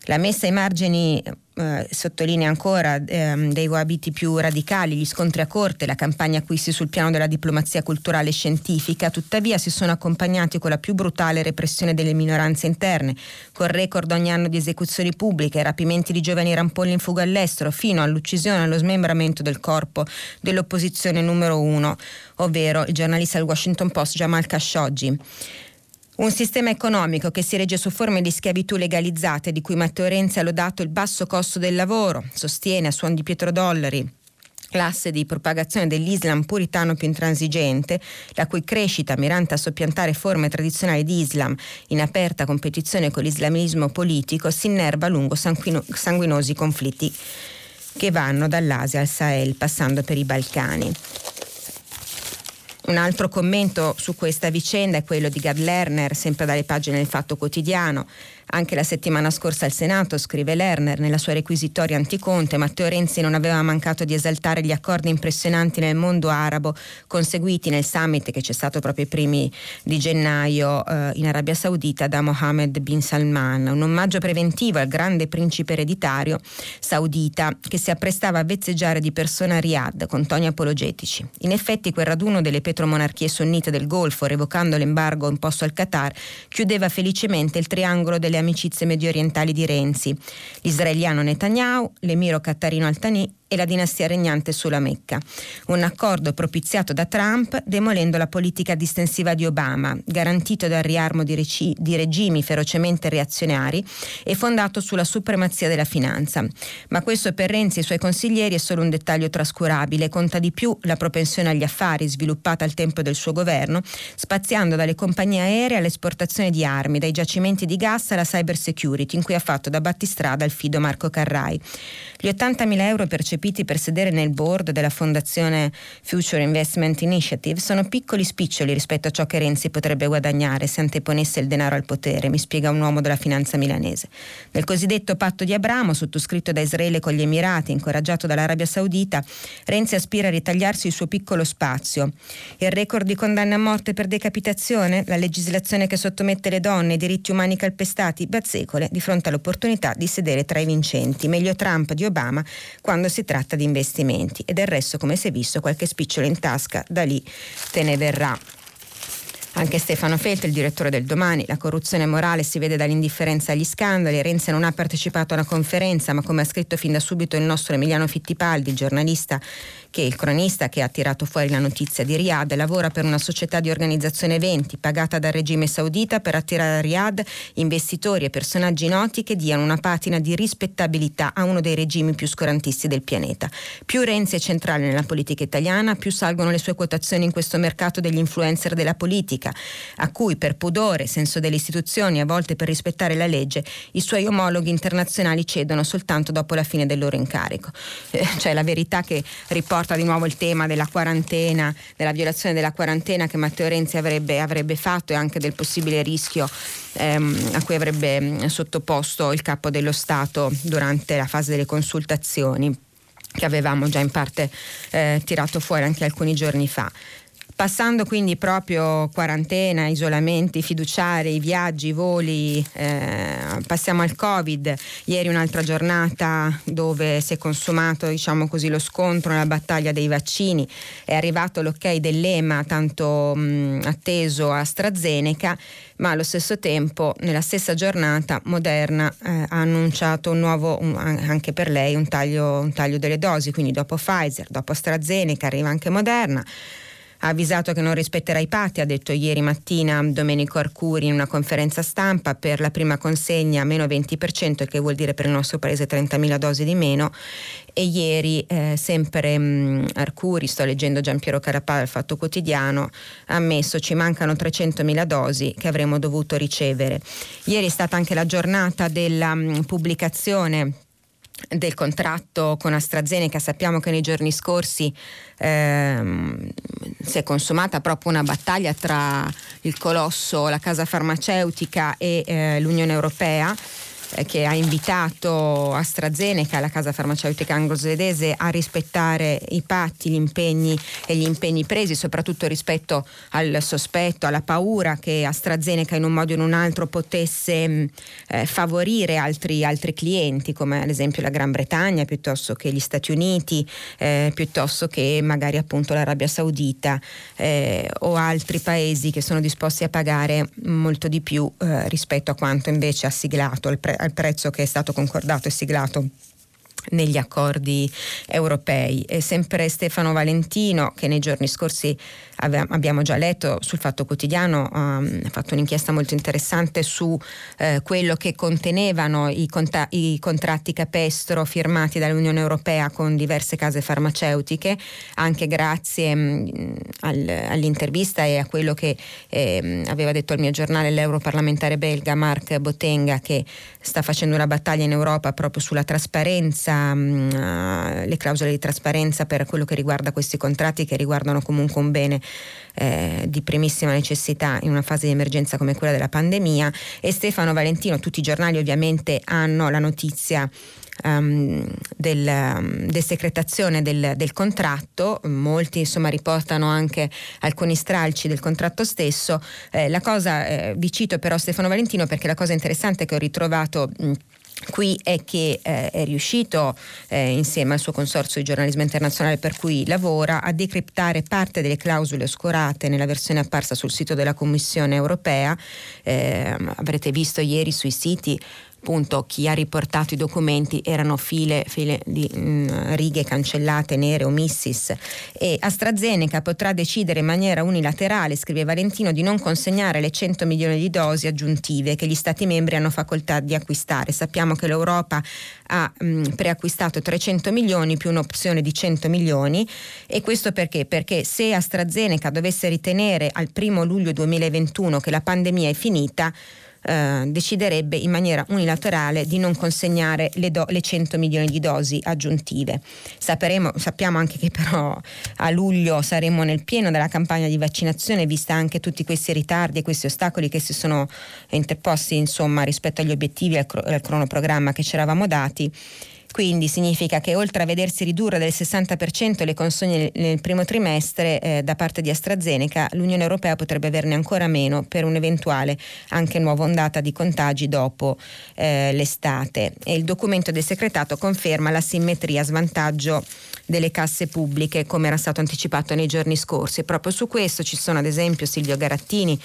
La messa ai margini eh, sottolinea ancora ehm, dei wahhabiti più radicali, gli scontri a corte, la campagna acquisti sul piano della diplomazia culturale e scientifica, tuttavia si sono accompagnati con la più brutale repressione delle minoranze interne, con record ogni anno di esecuzioni pubbliche, rapimenti di giovani rampolli in fuga all'estero, fino all'uccisione e allo smembramento del corpo dell'opposizione numero uno, ovvero il giornalista del Washington Post Jamal Khashoggi. Un sistema economico che si regge su forme di schiavitù legalizzate, di cui Matteo Renzi ha lodato il basso costo del lavoro, sostiene a suon di Dollari classe di propagazione dell'Islam puritano più intransigente, la cui crescita mirante a soppiantare forme tradizionali di Islam in aperta competizione con l'islamismo politico si innerva lungo sanguino- sanguinosi conflitti che vanno dall'Asia al Sahel passando per i Balcani. Un altro commento su questa vicenda è quello di Gad Lerner, sempre dalle pagine del Fatto Quotidiano. Anche la settimana scorsa al Senato, scrive Lerner, nella sua requisitoria anticonte, Matteo Renzi non aveva mancato di esaltare gli accordi impressionanti nel mondo arabo conseguiti nel summit che c'è stato proprio i primi di gennaio eh, in Arabia Saudita da Mohammed bin Salman. Un omaggio preventivo al grande principe ereditario saudita che si apprestava a vezzeggiare di persona Riyadh con toni apologetici. In effetti quel raduno delle petromonarchie sunnite del Golfo, revocando l'embargo imposto al Qatar, chiudeva felicemente il triangolo delle amicizie medio orientali di Renzi, l'israeliano Netanyahu, l'emiro Kattarino Altani e la dinastia regnante sulla Mecca. Un accordo propiziato da Trump demolendo la politica distensiva di Obama, garantito dal riarmo di, regi- di regimi ferocemente reazionari e fondato sulla supremazia della finanza. Ma questo per Renzi e i suoi consiglieri è solo un dettaglio trascurabile, conta di più la propensione agli affari sviluppata al tempo del suo governo, spaziando dalle compagnie aeree all'esportazione di armi, dai giacimenti di gas alla cyber security, in cui ha fatto da battistrada il fido Marco Carrai. Gli 80.000 euro percepiti recepiti per sedere nel board della fondazione Future Investment Initiative sono piccoli spiccioli rispetto a ciò che Renzi potrebbe guadagnare se anteponesse il denaro al potere, mi spiega un uomo della finanza milanese. Nel cosiddetto patto di Abramo, sottoscritto da Israele con gli Emirati, incoraggiato dall'Arabia Saudita, Renzi aspira a ritagliarsi il suo piccolo spazio. Il record di condanne a morte per decapitazione, la legislazione che sottomette le donne ai diritti umani calpestati, bazzecole di fronte all'opportunità di sedere tra i vincenti. Meglio Trump di Obama quando si tratta di investimenti e del resto come si è visto qualche spicciolo in tasca da lì te ne verrà. Anche Stefano Feltri, il direttore del Domani, la corruzione morale si vede dall'indifferenza agli scandali. Renzi non ha partecipato a una conferenza, ma come ha scritto fin da subito il nostro Emiliano Fittipaldi, giornalista che il cronista che ha tirato fuori la notizia di Riyadh lavora per una società di organizzazione eventi pagata dal regime saudita per attirare a Riyadh investitori e personaggi noti che diano una patina di rispettabilità a uno dei regimi più scorantisti del pianeta. Più Renzi è centrale nella politica italiana, più salgono le sue quotazioni in questo mercato degli influencer della politica, a cui per pudore, senso delle istituzioni e a volte per rispettare la legge, i suoi omologhi internazionali cedono soltanto dopo la fine del loro incarico. Eh, cioè la verità che riporta porta di nuovo il tema della quarantena, della violazione della quarantena che Matteo Renzi avrebbe, avrebbe fatto e anche del possibile rischio ehm, a cui avrebbe mm, sottoposto il capo dello Stato durante la fase delle consultazioni che avevamo già in parte eh, tirato fuori anche alcuni giorni fa. Passando quindi proprio quarantena, isolamenti fiduciari, viaggi, voli, eh, passiamo al Covid. Ieri un'altra giornata dove si è consumato diciamo così, lo scontro nella battaglia dei vaccini. È arrivato l'ok dell'EMA tanto mh, atteso a AstraZeneca, ma allo stesso tempo nella stessa giornata Moderna eh, ha annunciato un nuovo, un, anche per lei, un taglio, un taglio delle dosi. Quindi dopo Pfizer, dopo AstraZeneca arriva anche Moderna ha avvisato che non rispetterà i patti, ha detto ieri mattina Domenico Arcuri in una conferenza stampa per la prima consegna meno 20%, che vuol dire per il nostro paese 30.000 dosi di meno. E ieri eh, sempre mh, mm, Arcuri, sto leggendo Giampiero Carapà del Fatto Quotidiano, ha ammesso ci mancano 300.000 dosi che avremmo dovuto ricevere. Ieri è stata anche la giornata della mh, mm, pubblicazione del contratto con AstraZeneca. Sappiamo che nei giorni scorsi ehm, si è consumata proprio una battaglia tra il colosso, la casa farmaceutica e eh, l'Unione Europea che ha invitato AstraZeneca, la casa farmaceutica anglo-svedese, a rispettare i patti, gli impegni e gli impegni presi, soprattutto rispetto al sospetto, alla paura che AstraZeneca in un modo o in un altro potesse mm, eh, favorire altri, altri, clienti, come ad esempio la Gran Bretagna, piuttosto che gli Stati Uniti, eh, piuttosto che magari appunto l'Arabia Saudita eh, o altri paesi che sono disposti a pagare molto di più eh, rispetto a quanto invece ha siglato il, pre- al prezzo che è stato concordato e siglato negli accordi europei. E sempre Stefano Valentino, che nei giorni scorsi abbiamo già letto sul Fatto Quotidiano, um, ha fatto un'inchiesta molto interessante su eh, quello che contenevano i, conta- i, contratti capestro firmati dall'Unione Europea con diverse case farmaceutiche, anche grazie mh, mm, al, all'intervista e a quello che eh, aveva detto al mio giornale l'europarlamentare belga Mark Botenga, che sta facendo una battaglia in Europa proprio sulla trasparenza, mh, uh, le clausole di trasparenza per quello che riguarda questi contratti che riguardano comunque un bene eh, di primissima necessità in una fase di emergenza come quella della pandemia e Stefano Valentino, tutti i giornali ovviamente hanno la notizia Um, del, um, desecretazione del, del, contratto, molti insomma riportano anche alcuni stralci del contratto stesso. Eh, la cosa, eh, vi cito però Stefano Valentino perché la cosa interessante che ho ritrovato mh, qui è che eh, è riuscito, eh, insieme al suo consorzio di giornalismo internazionale per cui lavora, a decriptare parte delle clausole oscurate nella versione apparsa sul sito della Commissione europea. Eh, avrete visto ieri sui siti appunto chi ha riportato i documenti erano file, file di mh, mm, righe cancellate, nere, omissis e AstraZeneca potrà decidere in maniera unilaterale, scrive Valentino, di non consegnare le 100 milioni di dosi aggiuntive che gli Stati membri hanno facoltà di acquistare. Sappiamo che l'Europa ha mh, mm, preacquistato 300 milioni più un'opzione di 100 milioni e questo perché? Perché se AstraZeneca dovesse ritenere al primo luglio 2021 che la pandemia è finita, eh, deciderebbe in maniera unilaterale di non consegnare le, do- le 100 milioni di dosi aggiuntive. Saperemo, sappiamo anche che però a luglio saremo nel pieno della campagna di vaccinazione, vista anche tutti questi ritardi e questi ostacoli che si sono interposti insomma, rispetto agli obiettivi e al, cro- al cronoprogramma che ci eravamo dati. Quindi significa che oltre a vedersi ridurre del 60% le consegne nel primo trimestre eh, da parte di AstraZeneca, l'Unione Europea potrebbe averne ancora meno per un'eventuale anche nuova ondata di contagi dopo eh, l'estate. E il documento del segretato conferma la simmetria a svantaggio delle casse pubbliche come era stato anticipato nei giorni scorsi. Proprio su questo ci sono ad esempio Silvio Garattini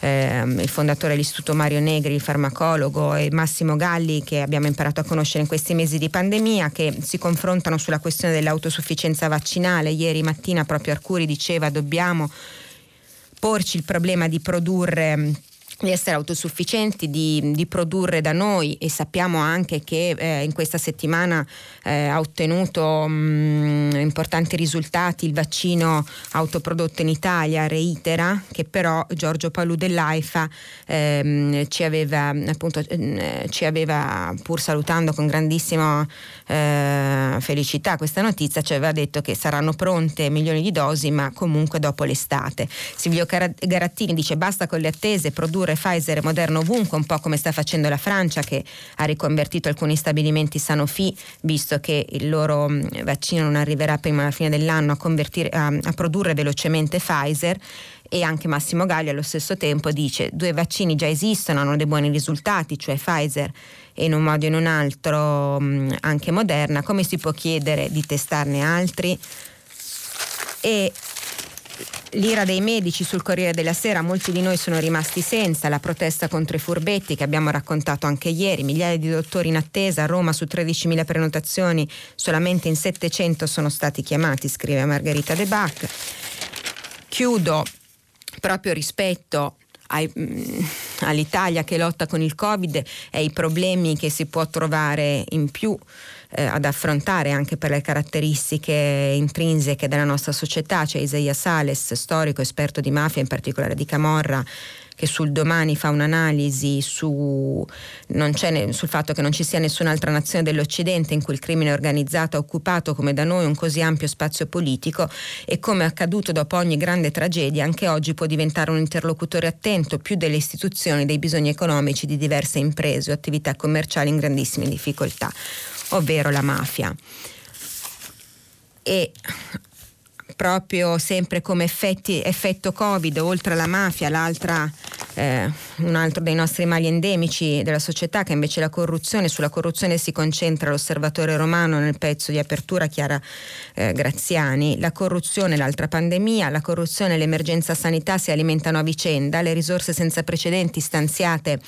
eh, il fondatore dell'Istituto Mario Negri, farmacologo, e Massimo Galli, che abbiamo imparato a conoscere in questi mesi di pandemia, che si confrontano sulla questione dell'autosufficienza vaccinale. Ieri mattina proprio Arcuri diceva dobbiamo porci il problema di produrre di essere autosufficienti, di, di, produrre da noi. E sappiamo anche che eh, in questa settimana eh, ha ottenuto mh, mm, importanti risultati il vaccino autoprodotto in Italia, Reitera, che però Giorgio Palù dell'AIFA ehm, ci, aveva, appunto, eh, ci aveva, pur salutando con grandissima eh, felicità questa notizia, ci aveva detto che saranno pronte milioni di dosi ma comunque dopo l'estate. Silvio Garattini dice basta con le attese, produrre Pfizer e Moderna ovunque, un po' come sta facendo la Francia che ha riconvertito alcuni stabilimenti Sanofi, visto che il loro vaccino non arriverà prima alla fine dell'anno a, a, a produrre velocemente Pfizer e anche Massimo Galli allo stesso tempo dice due vaccini già esistono, hanno dei buoni risultati, cioè Pfizer in un modo o in un altro mm, anche Moderna, come si può chiedere di testarne altri? E l'ira dei medici sul Corriere della Sera, molti di noi sono rimasti senza, la protesta contro i furbetti che abbiamo raccontato anche ieri, migliaia di dottori in attesa, a Roma su 13.000 prenotazioni solamente in 700 sono stati chiamati, scrive Margherita De Bac. Chiudo proprio rispetto ai, mm, all'Italia che lotta con il Covid e i problemi che si può trovare in più eh, ad affrontare anche per le caratteristiche intrinseche della nostra società. C'è Isaia Sales, storico, esperto di mafia, in particolare di Camorra che sul domani fa un'analisi su, ne, sul fatto che non ci sia nessun'altra nazione dell'Occidente in cui il crimine organizzato ha occupato come da noi un così ampio spazio politico e come accaduto dopo ogni grande tragedia anche oggi può diventare un interlocutore attento più delle istituzioni dei bisogni economici di diverse imprese o attività commerciali in grandissime difficoltà ovvero la mafia. E proprio sempre come effetti, effetto Covid, oltre alla mafia, l'altra, eh, un altro dei nostri mali endemici della società, che invece è la corruzione. Sulla corruzione si concentra l'osservatore romano nel pezzo di apertura Chiara eh, Graziani. La corruzione, l'altra pandemia, la corruzione e l'emergenza sanità si alimentano a vicenda, le risorse senza precedenti stanziate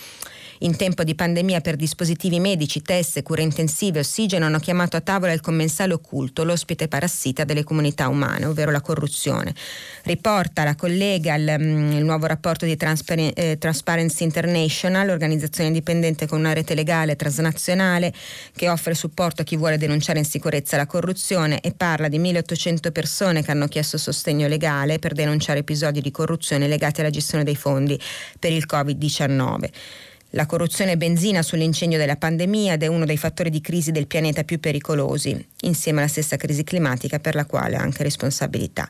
in tempo di pandemia per dispositivi medici, test, cure intensive, ossigeno hanno chiamato a tavola il commensale occulto, l'ospite parassita delle comunità umane, ovvero la corruzione. Riporta la collega il, mm, il nuovo rapporto di Transpar- eh, Transparency International, l'organizzazione indipendente con una rete legale transnazionale che offre supporto a chi vuole denunciare in sicurezza la corruzione e parla di 1800 persone che hanno chiesto sostegno legale per denunciare episodi di corruzione legati alla gestione dei fondi per il Covid-19. La corruzione benzina sull'incendio della pandemia ed è uno dei fattori di crisi del pianeta più pericolosi, insieme alla stessa crisi climatica per la quale ha anche responsabilità.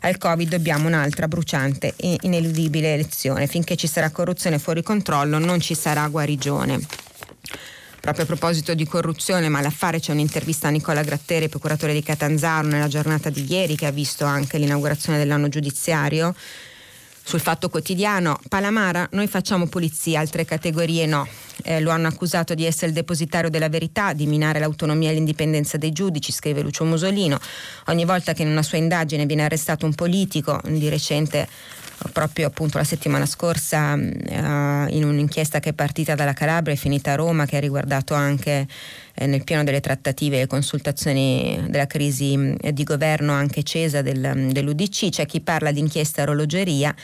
Al Covid dobbiamo un'altra bruciante e ineludibile lezione. Finché ci sarà corruzione fuori controllo non ci sarà guarigione. Proprio a proposito di corruzione, ma l'affare c'è un'intervista a Nicola Gratteri, procuratore di Catanzaro, nella giornata di ieri, che ha visto anche l'inaugurazione dell'anno giudiziario sul fatto quotidiano, Palamara, noi facciamo polizia, altre categorie no. Eh, lo hanno accusato di essere il depositario della verità, di minare l'autonomia e l'indipendenza dei giudici, scrive Lucio Musolino. Ogni volta che in una sua indagine viene arrestato un politico, di recente proprio appunto la settimana scorsa uh, in un'inchiesta che è partita dalla Calabria e finita a Roma che ha riguardato anche eh, nel piano delle trattative e consultazioni della crisi eh, di governo anche Cesa del, dell'Udc, c'è chi parla di inchiesta orologeria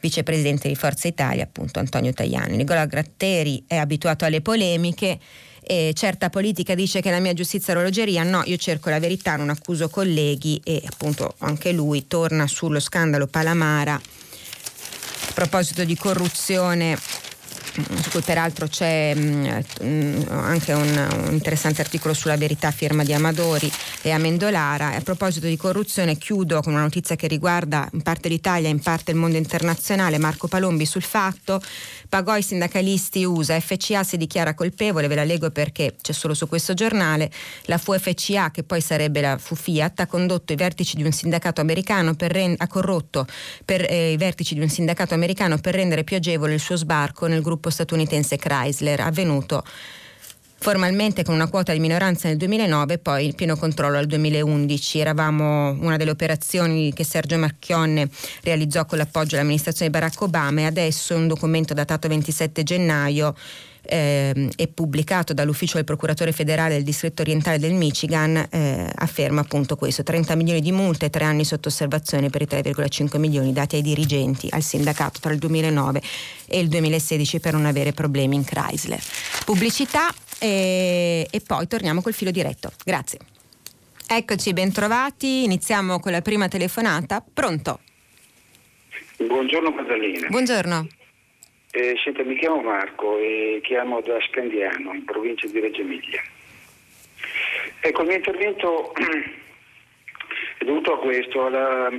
vicepresidente di Forza Italia, appunto Antonio Tajani. Nicola Gratteri è abituato alle polemiche e certa politica dice che la mia giustizia è orologeria, no, io cerco la verità, non accuso colleghi e appunto anche lui torna sullo scandalo Palamara a proposito di corruzione su cui peraltro c'è mh, mm, anche un, un, interessante articolo sulla verità firma di Amadori e Amendolara. E a proposito di corruzione chiudo con una notizia che riguarda in parte l'Italia, in parte il mondo internazionale. Marco Palombi sul fatto, pagò i sindacalisti USA, FCA si dichiara colpevole, ve la leggo perché c'è solo su questo giornale, la FUFCA che poi sarebbe la FU Fiat ha condotto i vertici di un sindacato americano per rend- ha corrotto per, eh, i vertici di un sindacato americano per rendere più agevole il suo sbarco nel gruppo statunitense Chrysler, avvenuto formalmente con una quota di minoranza nel 2009 e poi il pieno controllo al 2011. Eravamo una delle operazioni che Sergio Marchionne realizzò con l'appoggio dell'amministrazione Barack Obama e adesso un documento datato 27 gennaio eh, e pubblicato dall'ufficio del procuratore federale del distretto orientale del Michigan eh, afferma appunto questo 30 milioni di multe, tre anni sotto osservazione per i 3,5 milioni dati ai dirigenti al sindacato tra il 2009 e il 2016 per non avere problemi in Chrysler. Pubblicità e, e poi torniamo col filo diretto. Grazie. Eccoci, bentrovati. Iniziamo con la prima telefonata. Pronto? Buongiorno Maddalena. Buongiorno. Eh, senta, mi chiamo Marco e chiamo da Scandiano, in provincia di Reggio Emilia. Ecco, il mio intervento è dovuto a questo, alla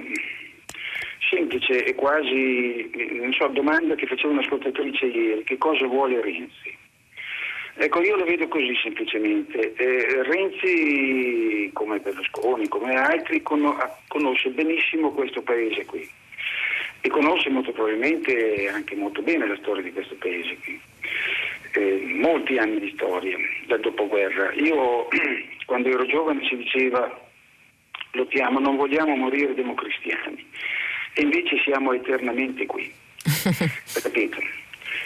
semplice e quasi, non so, domanda che faceva un'ascoltatrice ieri, che cosa vuole Renzi? Ecco, io lo vedo così semplicemente. Eh, Renzi, come Berlusconi, come altri, con- conosce benissimo questo paese qui e conosce molto probabilmente anche molto bene la storia di questo paese. Eh, molti anni di storia dal dopoguerra. Io quando ero giovane si diceva lottiamo, non vogliamo morire democristiani e invece siamo eternamente qui. Capito?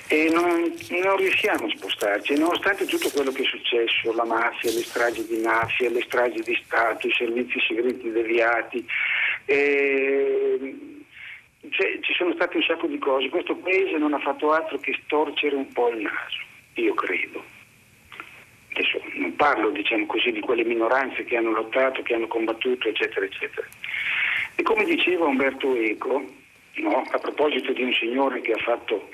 e non, non, riusciamo a spostarci, nonostante tutto quello che è successo, la mafia, le stragi di mafia, le stragi di Stato, i servizi segreti deviati, eh, cioè, ci sono state un sacco di cose, questo paese non ha fatto altro che storcere un po' il naso, io credo. Adesso non parlo diciamo così, di quelle minoranze che hanno lottato, che hanno combattuto, eccetera, eccetera. E come diceva Umberto Eco, no, a proposito di un signore che ha fatto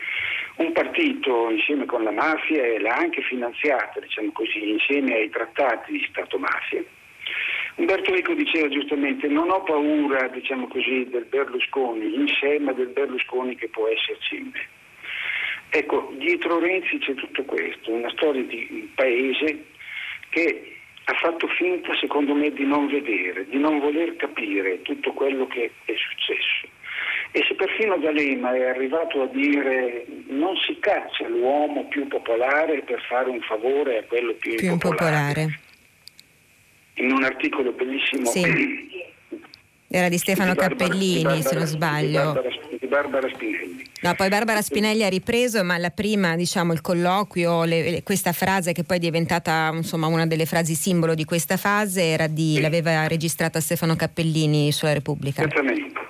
un partito insieme con la mafia e l'ha anche finanziata, diciamo così, insieme ai trattati di Stato-mafia. Umberto Eco diceva giustamente non ho paura, diciamo così, del Berlusconi in sé, ma del Berlusconi che può esserci in me. Ecco, dietro Renzi c'è tutto questo, una storia di un paese che ha fatto finta, secondo me, di non vedere, di non voler capire tutto quello che è successo. E se perfino D'Alema è arrivato a dire non si caccia l'uomo più popolare per fare un favore a quello più, più impopolare. impopolare. In un articolo bellissimo. Sì. Era di Stefano di Barbara, Cappellini, di Barbara, se non sbaglio. Di Barbara, di Barbara, Spinelli. No, poi Barbara Spinelli ha ripreso, ma la prima, diciamo, il colloquio, le, le, questa frase che poi è diventata insomma, una delle frasi simbolo di questa fase, era di, l'aveva registrata Stefano Cappellini sulla Repubblica. Esattamente.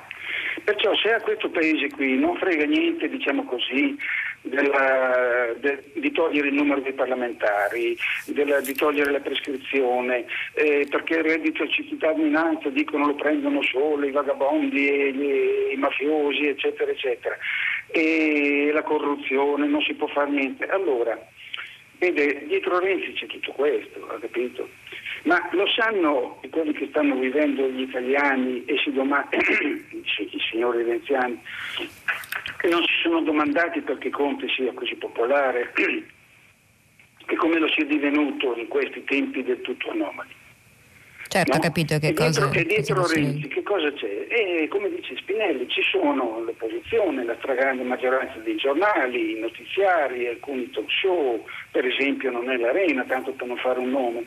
Perciò se a questo paese qui non frega niente, diciamo così, della, de, di togliere il numero dei parlamentari, della, di togliere la prescrizione, eh, perché il reddito di cittadinanza dicono lo prendono solo i vagabondi e gli, i mafiosi, eccetera, eccetera, e la corruzione, non si può fare niente. Allora, vede, dietro Renzi c'è tutto questo, ha capito? Ma lo sanno quelli che stanno vivendo gli italiani e si domandano, i signori renziani, che non si sono domandati perché Conte sia così popolare e come lo sia divenuto in questi tempi del tutto anomali. Certo, no? ho capito che e cosa... E dietro Renzi che cosa c'è? E come dice Spinelli, ci sono l'opposizione, la stragrande maggioranza dei giornali, i notiziari, alcuni talk show, per esempio non è l'Arena, tanto per non fare un nome.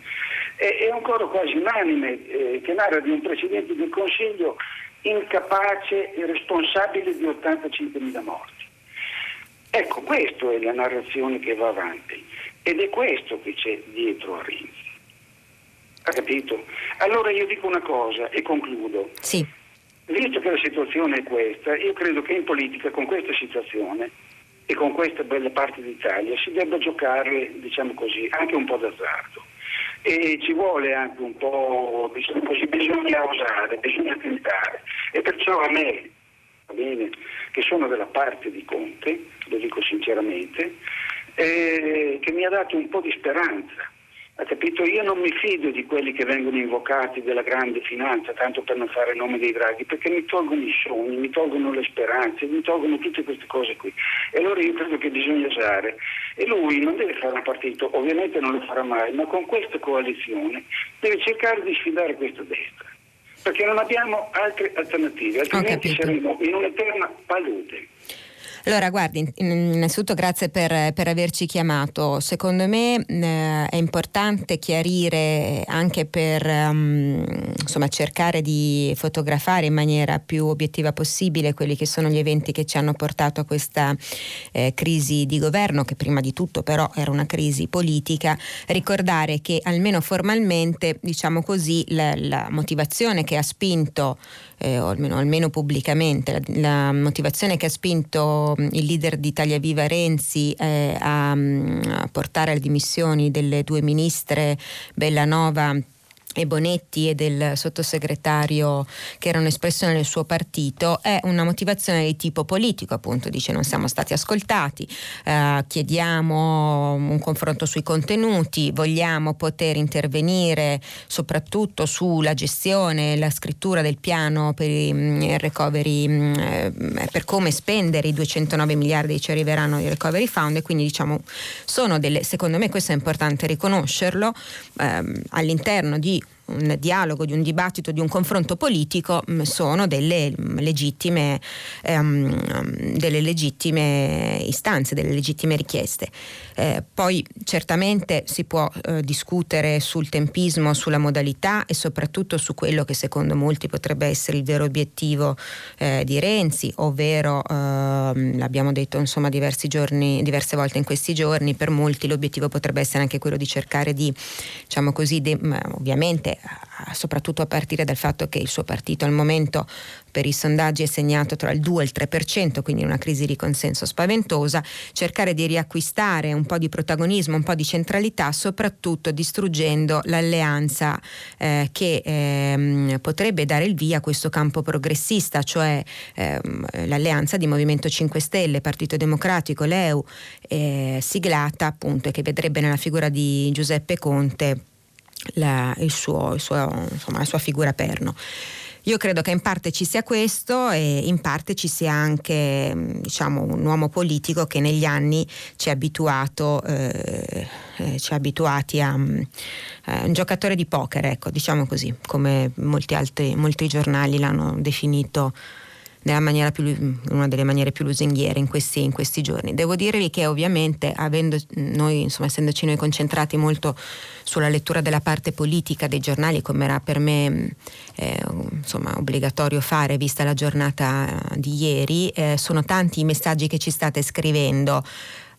È un coro quasi unanime eh, che narra di un Presidente del Consiglio incapace e responsabile di 85.000 morti. Ecco, questa è la narrazione che va avanti ed è questo che c'è dietro a Renzi. Ha capito? Allora io dico una cosa e concludo. Sì. Visto che la situazione è questa, io credo che in politica con questa situazione e con questa bella parte d'Italia si debba giocare, diciamo così, anche un po' d'azzardo. E ci vuole anche un po', così, bisogna osare, bisogna tentare. E perciò a me, bene, che sono della parte di Conte, lo dico sinceramente, eh, che mi ha dato un po' di speranza ha capito? Io non mi fido di quelli che vengono invocati della grande finanza, tanto per non fare il nome dei draghi, perché mi tolgono i sogni, mi tolgono le speranze, mi tolgono tutte queste cose qui. E allora io credo che bisogna usare. E lui non deve fare un partito, ovviamente non lo farà mai, ma con questa coalizione deve cercare di sfidare questa destra. Perché non abbiamo altre alternative, altrimenti saremo in un'eterna palude. Allora, guardi, innanzitutto grazie per, per averci chiamato. Secondo me eh, è importante chiarire anche per um, insomma, cercare di fotografare in maniera più obiettiva possibile quelli che sono gli eventi che ci hanno portato a questa eh, crisi di governo, che prima di tutto però era una crisi politica, ricordare che almeno formalmente, diciamo così, la, la motivazione che ha spinto eh, o almeno, almeno pubblicamente, la, la, motivazione che ha spinto mm, il leader di Italia Viva Renzi eh, a, mm, a portare alle dimissioni delle due ministre Bellanova e Bonetti e del sottosegretario che erano espressione del suo partito è una motivazione di tipo politico, appunto dice non siamo stati ascoltati, eh, chiediamo un confronto sui contenuti, vogliamo poter intervenire soprattutto sulla gestione, la scrittura del piano per il recovery, eh, per come spendere i 209 miliardi che ci arriveranno di recovery fund e quindi diciamo sono delle, secondo me questo è importante riconoscerlo, ehm, all'interno di un dialogo, di un dibattito, di un confronto politico mm, sono delle legittime, ehm, delle legittime istanze, delle legittime richieste. Eh, poi certamente si può eh, discutere sul tempismo, sulla modalità e soprattutto su quello che secondo molti potrebbe essere il vero obiettivo eh, di Renzi, ovvero ehm, l'abbiamo detto insomma giorni, diverse volte in questi giorni, per molti l'obiettivo potrebbe essere anche quello di cercare di, diciamo così, de- ovviamente soprattutto a partire dal fatto che il suo partito al momento per i sondaggi è segnato tra il 2 e il 3%, quindi una crisi di consenso spaventosa, cercare di riacquistare un po' di protagonismo, un po' di centralità, soprattutto distruggendo l'alleanza eh, che ehm, potrebbe dare il via a questo campo progressista, cioè ehm, l'alleanza di Movimento 5 Stelle, Partito Democratico, l'EU, eh, siglata appunto e che vedrebbe nella figura di Giuseppe Conte la, il suo, suo, insomma, la sua figura perno. Io credo che in parte ci sia questo e in parte ci sia anche diciamo, un uomo politico che negli anni ci ha abituato, eh, eh, ci ha abituati a eh, un giocatore di poker, ecco, diciamo così, come molti altri molti giornali l'hanno definito più, una delle maniere più lusinghiere in questi, in questi giorni. Devo dirvi che ovviamente avendo noi, insomma, essendoci noi concentrati molto sulla lettura della parte politica dei giornali, come era per me eh, insomma, obbligatorio fare vista la giornata di ieri, eh, sono tanti i messaggi che ci state scrivendo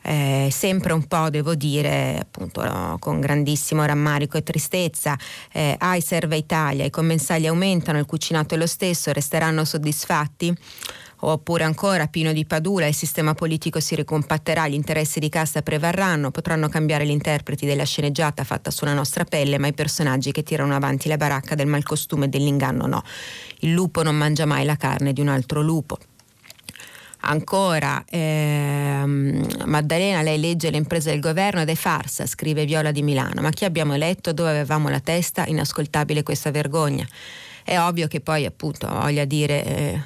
eh, sempre un po', devo dire, appunto no, con grandissimo rammarico e tristezza, eh, AI serve Italia, i commensali aumentano, il cucinato è lo stesso, resteranno soddisfatti? Oppure ancora Pino di Padula, il sistema politico si ricompatterà, gli interessi di cassa prevarranno, potranno cambiare gli interpreti della sceneggiata fatta sulla nostra pelle, ma i personaggi che tirano avanti la baracca del malcostume e dell'inganno no. Il lupo non mangia mai la carne di un altro lupo. Ancora, ehm, Maddalena, lei legge le imprese del governo ed è farsa, scrive Viola di Milano. Ma chi abbiamo eletto? Dove avevamo la testa? Inascoltabile questa vergogna. È ovvio che poi, appunto, voglia dire. Eh,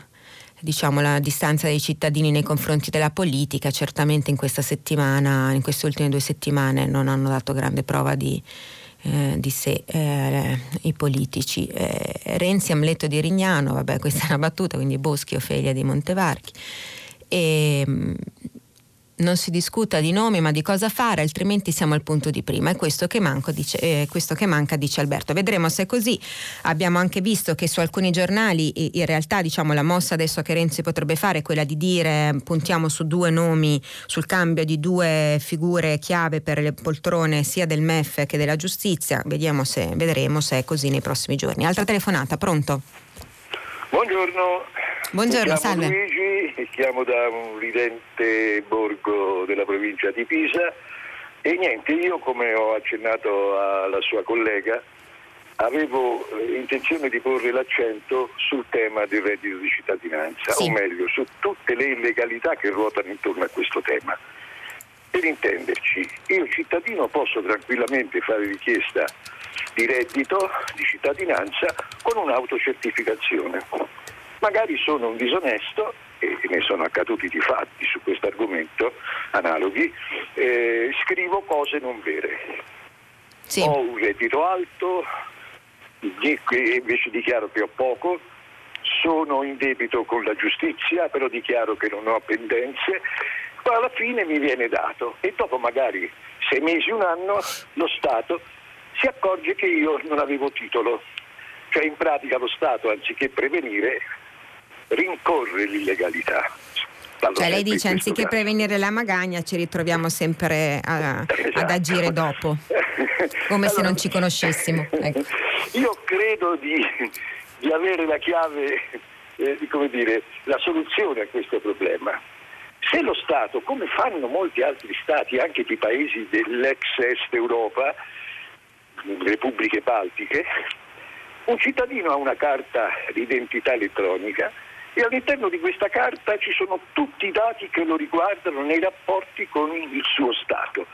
diciamo, la distanza dei cittadini nei confronti della politica, certamente in questa settimana, in queste ultime due settimane non hanno dato grande prova di, eh, di sé eh, i politici. Eh, Renzi Amleto di Rignano, vabbè questa è una battuta, quindi Boschi Ofelia di Montevarchi. E, non si discuta di nomi ma di cosa fare, altrimenti siamo al punto di prima. È questo che, manco, dice, eh, questo che manca, dice Alberto. Vedremo se è così. Abbiamo anche visto che su alcuni giornali in realtà diciamo, la mossa adesso che Renzi potrebbe fare è quella di dire puntiamo su due nomi, sul cambio di due figure chiave per le poltrone sia del MEF che della giustizia. Se, vedremo se è così nei prossimi giorni. Altra telefonata, pronto? Buongiorno. Buongiorno, salve. Luigi, chiamo da un ridente borgo della provincia di Pisa e niente, io come ho accennato alla sua collega avevo eh, intenzione di porre l'accento sul tema del reddito di cittadinanza, sì. o meglio, su tutte le illegalità che ruotano intorno a questo tema. Per intenderci, io cittadino posso tranquillamente fare richiesta di reddito di cittadinanza con un'autocertificazione magari sono un disonesto e ne sono accaduti di fatti su questo argomento analoghi, eh, scrivo cose non vere. Sì. Ho un reddito alto, invece dichiaro che ho poco, sono in debito con la giustizia, però dichiaro che non ho pendenze, ma alla fine mi viene dato e dopo magari sei mesi, un anno, lo Stato si accorge che io non avevo titolo. Cioè in pratica lo Stato, anziché prevenire, rincorre l'illegalità. Cioè lei dice anziché prevenire la magagna ci ritroviamo sempre a, esatto. ad agire dopo, come allora, se non ci conoscessimo. Ecco. Io credo di, di avere la chiave, eh, di, come dire, la soluzione a questo problema. Se lo Stato, come fanno molti altri Stati, anche di paesi dell'ex est Europa, repubbliche baltiche, un cittadino ha una carta di identità elettronica e all'interno di questa carta ci sono tutti i dati che lo riguardano nei rapporti con il suo Stato.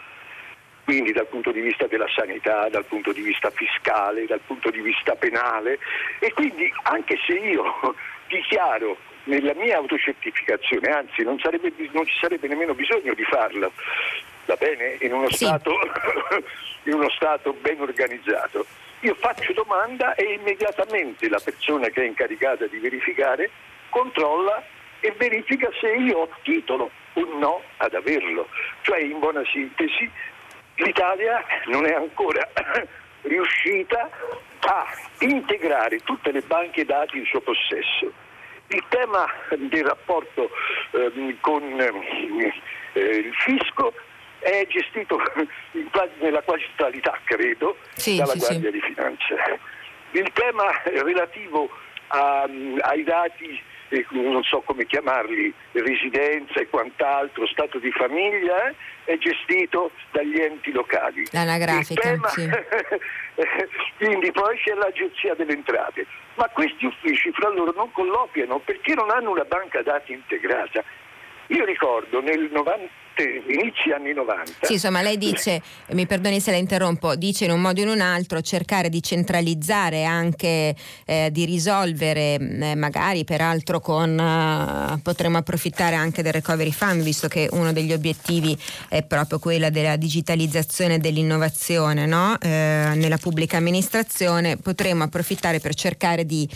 Quindi dal punto di vista della sanità, dal punto di vista fiscale, dal punto di vista penale e quindi anche se io dichiaro nella mia autocertificazione, anzi non, sarebbe, non ci sarebbe nemmeno bisogno di farlo, va bene? In uno, sì. stato, in uno stato ben organizzato. Io faccio domanda e immediatamente la persona che è incaricata di verificare controlla e verifica se io ho titolo o no ad averlo. Cioè, in buona sintesi, l'Italia non è ancora riuscita a integrare tutte le banche dati in suo possesso. Il tema del rapporto eh, con eh, il fisco è gestito nella quasi totalità, credo, sì, dalla sì, Guardia sì. di Finanza. Il tema relativo a, ai dati non so come chiamarli, residenza e quant'altro, stato di famiglia, eh, è gestito dagli enti locali. L'anagrafica, tema, sì. quindi poi c'è l'agenzia delle entrate. Ma questi uffici fra loro non colloquiano perché non hanno una banca dati integrata. Io ricordo nel 90 inizi anni 90. Sì, insomma, lei dice, mi perdoni se la interrompo, dice in un modo o in un altro cercare di centralizzare anche, eh, di risolvere, eh, magari peraltro con, eh, potremmo approfittare anche del recovery fund, visto che uno degli obiettivi è proprio quello della digitalizzazione e dell'innovazione no? Eh, nella pubblica amministrazione, potremmo approfittare per cercare di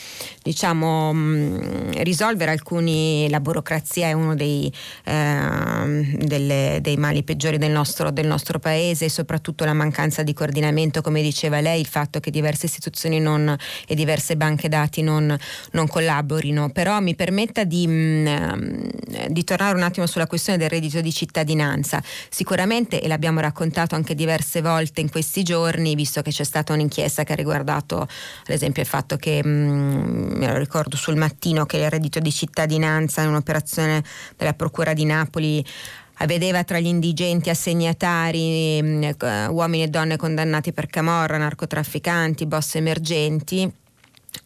diciamo, mh, mm, risolvere alcuni, la burocrazia è uno dei, ehm, delle delle, dei mali peggiori del nostro, del nostro, paese e soprattutto la mancanza di coordinamento, come diceva lei, il fatto che diverse istituzioni non, e diverse banche dati non, non collaborino. Però mi permetta di, mh, mm, di, tornare un attimo sulla questione del reddito di cittadinanza. Sicuramente, e l'abbiamo raccontato anche diverse volte in questi giorni, visto che c'è stata un'inchiesta che ha riguardato ad esempio il fatto che, mh, mm, me lo ricordo sul mattino, che il reddito di cittadinanza è un'operazione della Procura di Napoli vedeva tra gli indigenti assegnatari mm, eh, uomini e donne condannati per camorra, narcotrafficanti, boss emergenti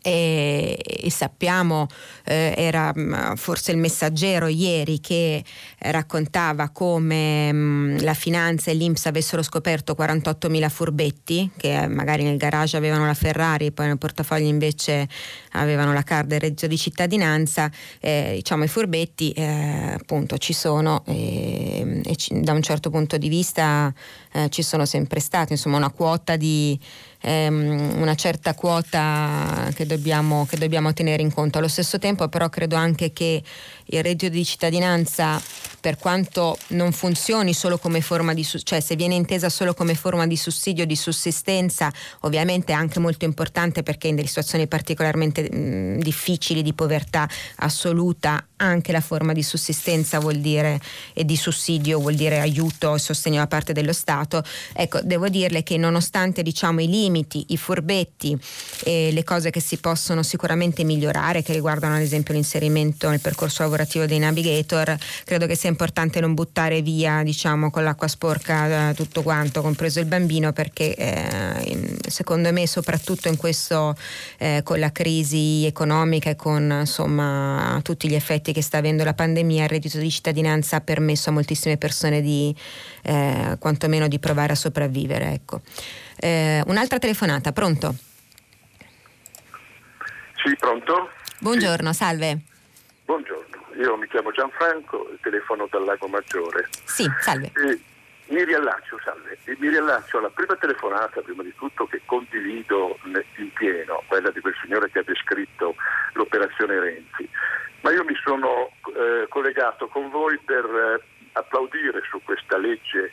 e, e sappiamo, eh, era mm, forse il messaggero ieri che raccontava come mh, mm, la finanza e l'Inps avessero scoperto 48.000 furbetti che magari nel garage avevano la Ferrari, poi nel portafoglio invece avevano la card del reddito di cittadinanza, eh, diciamo i furbetti eh, appunto ci sono e, e ci, da un certo punto di vista eh, ci sono sempre stati, insomma una quota di ehm, una certa quota che dobbiamo, che dobbiamo tenere in conto. Allo stesso tempo però credo anche che il reddito di cittadinanza per quanto non funzioni solo come forma di cioè se viene intesa solo come forma di sussidio di sussistenza, ovviamente è anche molto importante perché in delle situazioni particolarmente mh, difficili di povertà assoluta anche la forma di sussistenza vuol dire e di sussidio vuol dire aiuto e sostegno da parte dello Stato. Ecco, devo dirle che nonostante diciamo i limiti, i furbetti e le cose che si possono sicuramente migliorare che riguardano ad esempio l'inserimento nel percorso lavorativo dei navigator, credo che sia importante non buttare via diciamo con l'acqua sporca eh, tutto quanto, compreso il bambino perché eh, secondo me soprattutto in questo eh, con la crisi economica e con insomma tutti gli effetti effetti che sta avendo la pandemia, il reddito di cittadinanza ha permesso a moltissime persone di eh, quantomeno di provare a sopravvivere. Ecco. Eh, un'altra telefonata, pronto? Sì, pronto? Buongiorno, sì. salve. Buongiorno, io mi chiamo Gianfranco, telefono dal Lago Maggiore. Sì, salve. E mi riallaccio, salve, mi riallaccio alla prima telefonata, prima di tutto, che condivido in pieno, quella di quel signore che ha descritto l'operazione Renzi ma io mi sono eh, collegato con voi per eh, applaudire su questa legge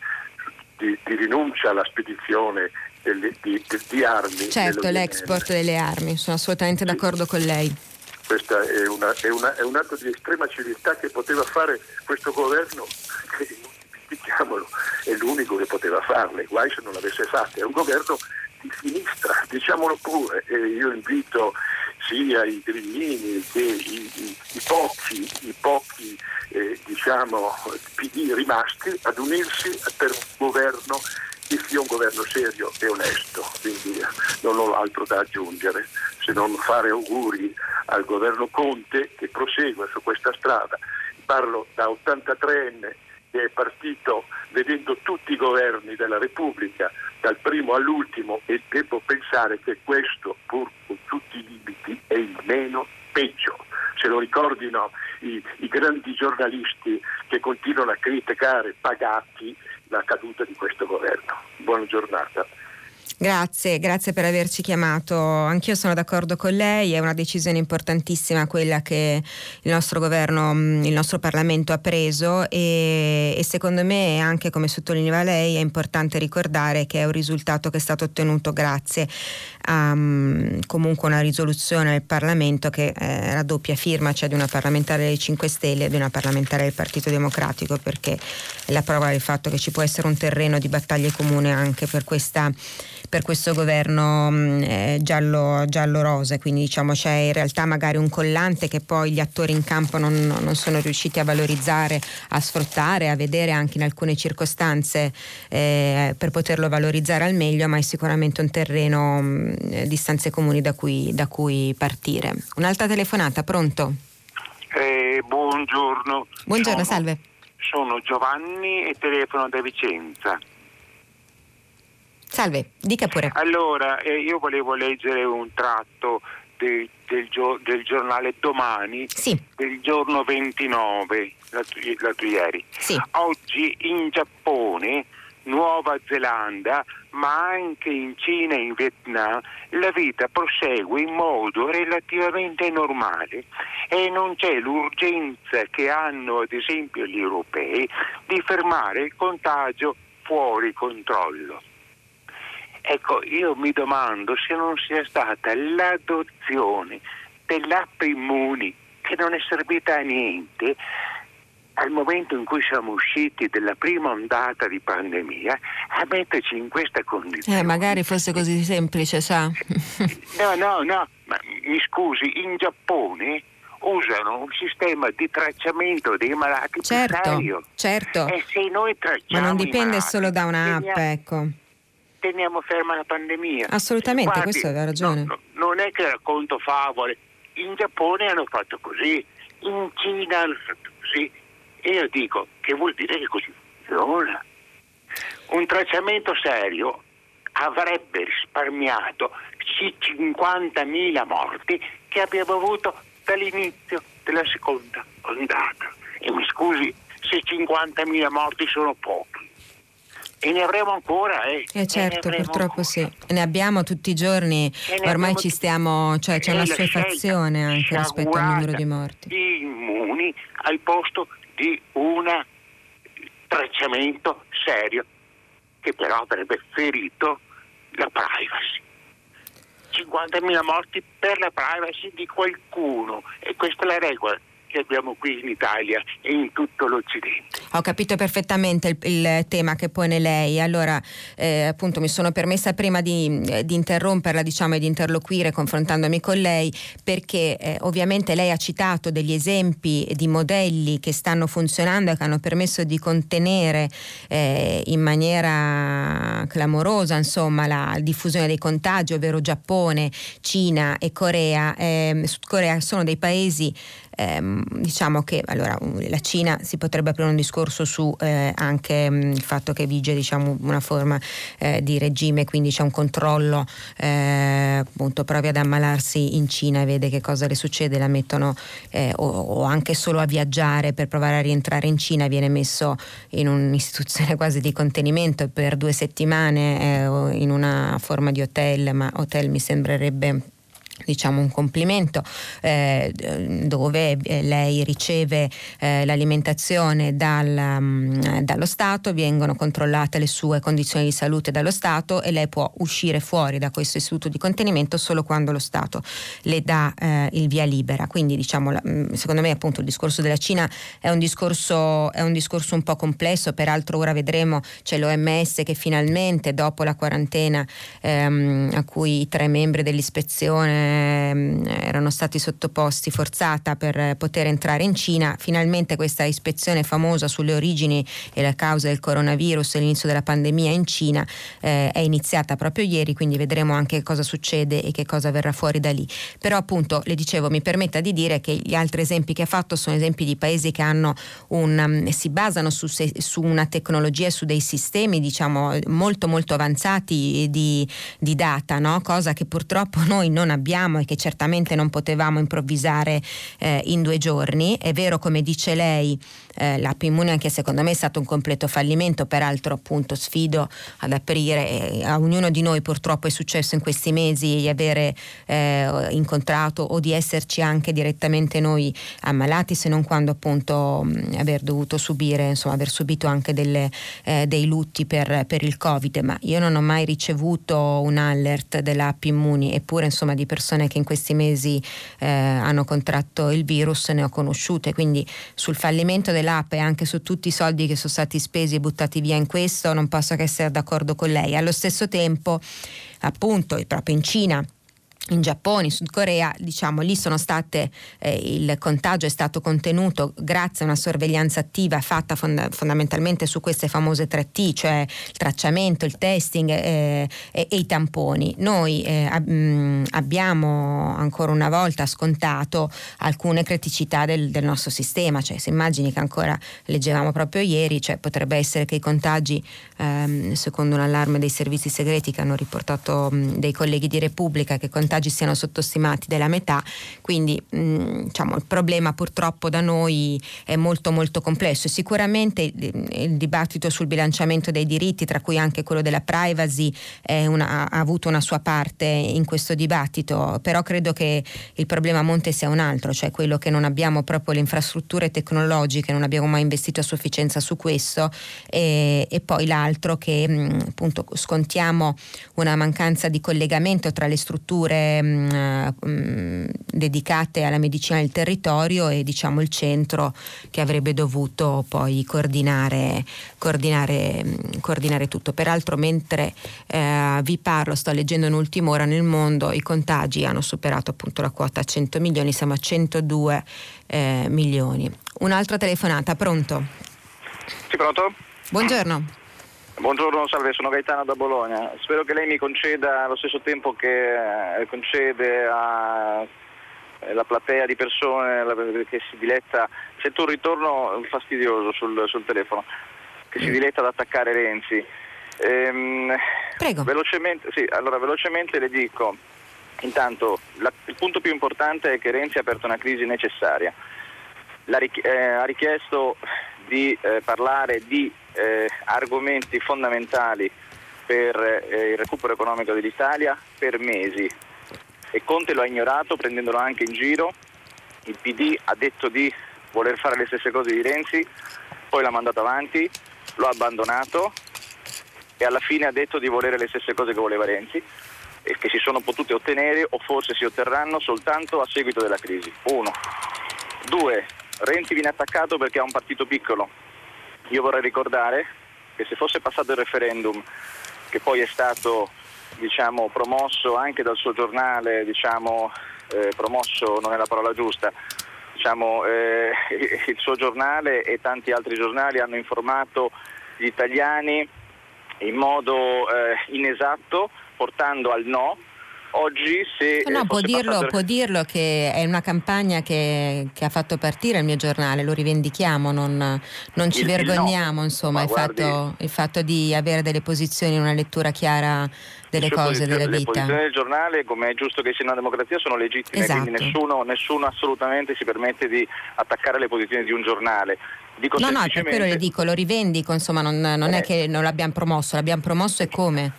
di, di rinuncia alla spedizione delle, di, di, di, armi. Certo, l'export delle armi, sono assolutamente d'accordo con lei. Questo è, è, è, un atto di estrema civiltà che poteva fare questo governo, che dimentichiamolo, è l'unico che poteva farle, guai se non l'avesse fatta, è un governo di sinistra, diciamolo pure, e io invito sia i grillini che i, i, i pochi, i pochi eh, diciamo, PD rimasti ad unirsi per un governo che sia un governo serio e onesto. Quindi non ho altro da aggiungere se non fare auguri al governo Conte che prosegue su questa strada. Parlo da 83enne che è partito vedendo tutti i governi della Repubblica, dal primo all'ultimo, e devo pensare che questo, pur con tutti i limiti, è il meno peggio. Se lo ricordino i, i grandi giornalisti che continuano a criticare pagati la caduta di questo governo. Buona giornata. Grazie, grazie per averci chiamato. Anch'io sono d'accordo con lei, è una decisione importantissima quella che il nostro governo, mm, il nostro Parlamento ha preso e, e secondo me anche come sottolineava lei è importante ricordare che è un risultato che è stato ottenuto grazie um, comunque una risoluzione del Parlamento che è la doppia firma, cioè di una parlamentare dei 5 Stelle e di una parlamentare del Partito Democratico perché è la prova del fatto che ci può essere un terreno di battaglie comune anche per questa per questo governo mm, eh, giallo, giallo-rose, quindi diciamo c'è in realtà magari un collante che poi gli attori in campo non, non sono riusciti a valorizzare, a sfruttare, a vedere anche in alcune circostanze eh, per poterlo valorizzare al meglio, ma è sicuramente un terreno mh, mm, di stanze comuni da cui, da cui partire. Un'altra telefonata, pronto? Eh, buongiorno. Buongiorno, sono, salve. Sono Giovanni e telefono da Vicenza. Salve, dica pure. Allora, eh, io volevo leggere un tratto de, del, del, giornale Domani sì. del giorno 29, l'altro ieri. Sì. Oggi in Giappone, Nuova Zelanda, ma anche in Cina e in Vietnam, la vita prosegue in modo relativamente normale e non c'è l'urgenza che hanno ad esempio gli europei di fermare il contagio fuori controllo. Ecco, io mi domando se non sia stata l'adozione dell'app Immuni, che non è servita a niente, al momento in cui siamo usciti dalla prima ondata di pandemia, a metterci in questa condizione. Eh, magari fosse così semplice, sa? no, no, no, ma mi scusi, in Giappone usano un sistema di tracciamento dei malati certo, serio. Certo, E se noi tracciamo Ma non dipende malati, solo da un'app, ecco teniamo ferma la pandemia. Assolutamente, Guardi, questo aveva ragione. No, no, non è che racconto favole. In Giappone hanno fatto così, in Cina hanno fatto così. E io dico, che vuol dire che così funziona? Un tracciamento serio avrebbe risparmiato 50.000 morti che abbiamo avuto dall'inizio della seconda ondata. E mi scusi se 50.000 morti sono pochi e ne avremo ancora. Eh, eh certo, purtroppo ancora. sì. Ne abbiamo tutti i giorni, ormai ci stiamo, cioè c'è una assuefazione anche rispetto al numero di morti. Immuni al posto di un tracciamento serio che però avrebbe ferito la privacy. 50.000 morti per la privacy di qualcuno e questa è la regola che abbiamo qui in Italia e in tutto l'Occidente. Ho capito perfettamente il, il tema che pone lei. Allora, eh, appunto, mi sono permessa prima di, eh, di, interromperla diciamo, e di interloquire confrontandomi con lei perché eh, ovviamente lei ha citato degli esempi di modelli che stanno funzionando e che hanno permesso di contenere eh, in maniera clamorosa insomma, la diffusione dei contagi, ovvero Giappone, Cina e Corea. Ehm, Sud Corea sono dei paesi ehm, diciamo che allora, la Cina si potrebbe aprire un discorso su eh, anche mh, il fatto che vige diciamo, una forma eh, di regime, quindi c'è un controllo, eh, appunto provi ad ammalarsi in Cina e vede che cosa le succede, la mettono eh, o, o, anche solo a viaggiare per provare a rientrare in Cina viene messo in un'istituzione quasi di contenimento per due settimane eh, in una forma di hotel, ma hotel mi sembrerebbe diciamo un complimento eh, dove eh, lei riceve eh, l'alimentazione dal, um, dallo Stato, vengono controllate le sue condizioni di salute dallo Stato e lei può uscire fuori da questo istituto di contenimento solo quando lo Stato le dà eh, il via libera. Quindi diciamo, mm, secondo me appunto il discorso della Cina è un discorso, è un discorso un po' complesso, peraltro ora vedremo c'è l'OMS che finalmente dopo la quarantena ehm, a cui i tre membri dell'ispezione erano stati sottoposti forzata per poter entrare in Cina. Finalmente questa ispezione famosa sulle origini e la causa del coronavirus e l'inizio della pandemia in Cina eh, è iniziata proprio ieri, quindi vedremo anche cosa succede e che cosa verrà fuori da lì. Però appunto le dicevo, mi permetta di dire che gli altri esempi che ha fatto sono esempi di paesi che hanno un, um, si basano su, su una tecnologia e su dei sistemi diciamo molto molto avanzati di, di data, no? cosa che purtroppo noi non abbiamo abbiamo e che certamente non potevamo improvvisare eh, in due giorni. È vero, come dice lei, eh, l'app Immune anche secondo me è stato un completo fallimento, peraltro appunto sfido ad aprire, eh, a ognuno di noi purtroppo è successo in questi mesi di avere eh, incontrato o di esserci anche direttamente noi ammalati, se non quando appunto mh, aver dovuto subire, insomma aver subito anche delle, eh, dei lutti per, per, il Covid, ma io non ho mai ricevuto un alert dell'app Immuni, eppure insomma di persone che in questi mesi eh, hanno contratto il virus ne ho conosciute, quindi sul fallimento dell'app e anche su tutti i soldi che sono stati spesi e buttati via in questo non posso che essere d'accordo con lei. Allo stesso tempo, appunto, proprio in Cina in Giappone, in Sud Corea, diciamo, lì state, eh, il contagio è stato contenuto grazie a una sorveglianza attiva fatta fonda- fondamentalmente su queste famose 3T, cioè il tracciamento, il testing eh, e, e, i tamponi. Noi eh, ab- mh, abbiamo ancora una volta scontato alcune criticità del, del, nostro sistema, cioè se immagini che ancora leggevamo proprio ieri, cioè potrebbe essere che i contagi, ehm, secondo un allarme dei servizi segreti che hanno riportato mh, dei colleghi di Repubblica, che contagi contagi siano sottostimati della metà, quindi mh, diciamo, il problema purtroppo da noi è molto molto complesso. Sicuramente il dibattito sul bilanciamento dei diritti, tra cui anche quello della privacy, una, ha avuto una sua parte in questo dibattito, però credo che il problema a monte sia un altro, cioè quello che non abbiamo proprio le infrastrutture tecnologiche, non abbiamo mai investito a sufficienza su questo e, e poi l'altro che mh, appunto scontiamo una mancanza di collegamento tra le strutture mh, mm, dedicate alla medicina del territorio e diciamo il centro che avrebbe dovuto poi coordinare, coordinare, mm, coordinare tutto. Peraltro mentre eh, vi parlo sto leggendo in ultima ora nel mondo i contagi hanno superato appunto la quota 100 milioni, siamo a 102 eh, milioni. Un'altra telefonata, pronto? Sì, pronto? Buongiorno. Buongiorno, salve, sono Gaetano da Bologna. Spero che lei mi conceda allo stesso tempo che eh, concede alla eh, platea di persone che si diletta. Sento un ritorno fastidioso sul, sul telefono, che si mm. diletta ad attaccare Renzi. Ehm, Prego. Velocemente, sì, allora, velocemente le dico, intanto la, il punto più importante è che Renzi ha aperto una crisi necessaria. La, eh, ha richiesto di eh, parlare di eh, argomenti fondamentali per eh, il recupero economico dell'Italia per mesi e Conte lo ha ignorato prendendolo anche in giro. Il PD ha detto di voler fare le stesse cose di Renzi, poi l'ha mandato avanti, lo ha abbandonato e alla fine ha detto di volere le stesse cose che voleva Renzi e che si sono potute ottenere o forse si otterranno soltanto a seguito della crisi. Uno. Due. Renzi viene attaccato perché ha un partito piccolo. Io vorrei ricordare che se fosse passato il referendum, che poi è stato diciamo, promosso anche dal suo giornale, diciamo, eh, promosso non è la parola giusta, diciamo, eh, il suo giornale e tanti altri giornali hanno informato gli italiani in modo eh, inesatto portando al no oggi se... No, no può, dirlo, passato... può, dirlo, che è una campagna che, che, ha fatto partire il mio giornale, lo rivendichiamo, non, non ci il, vergogniamo, no. insomma, il, guardi... fatto, il, fatto, di avere delle posizioni, una lettura chiara delle cose, della vita. Le posizioni del giornale, come è giusto che sia una democrazia, sono legittime, esatto. quindi nessuno, nessuno assolutamente si permette di attaccare le posizioni di un giornale. Dico no, no, per quello le dico, lo rivendico, insomma, non, non eh. è che non l'abbiamo promosso, l'abbiamo promosso e come?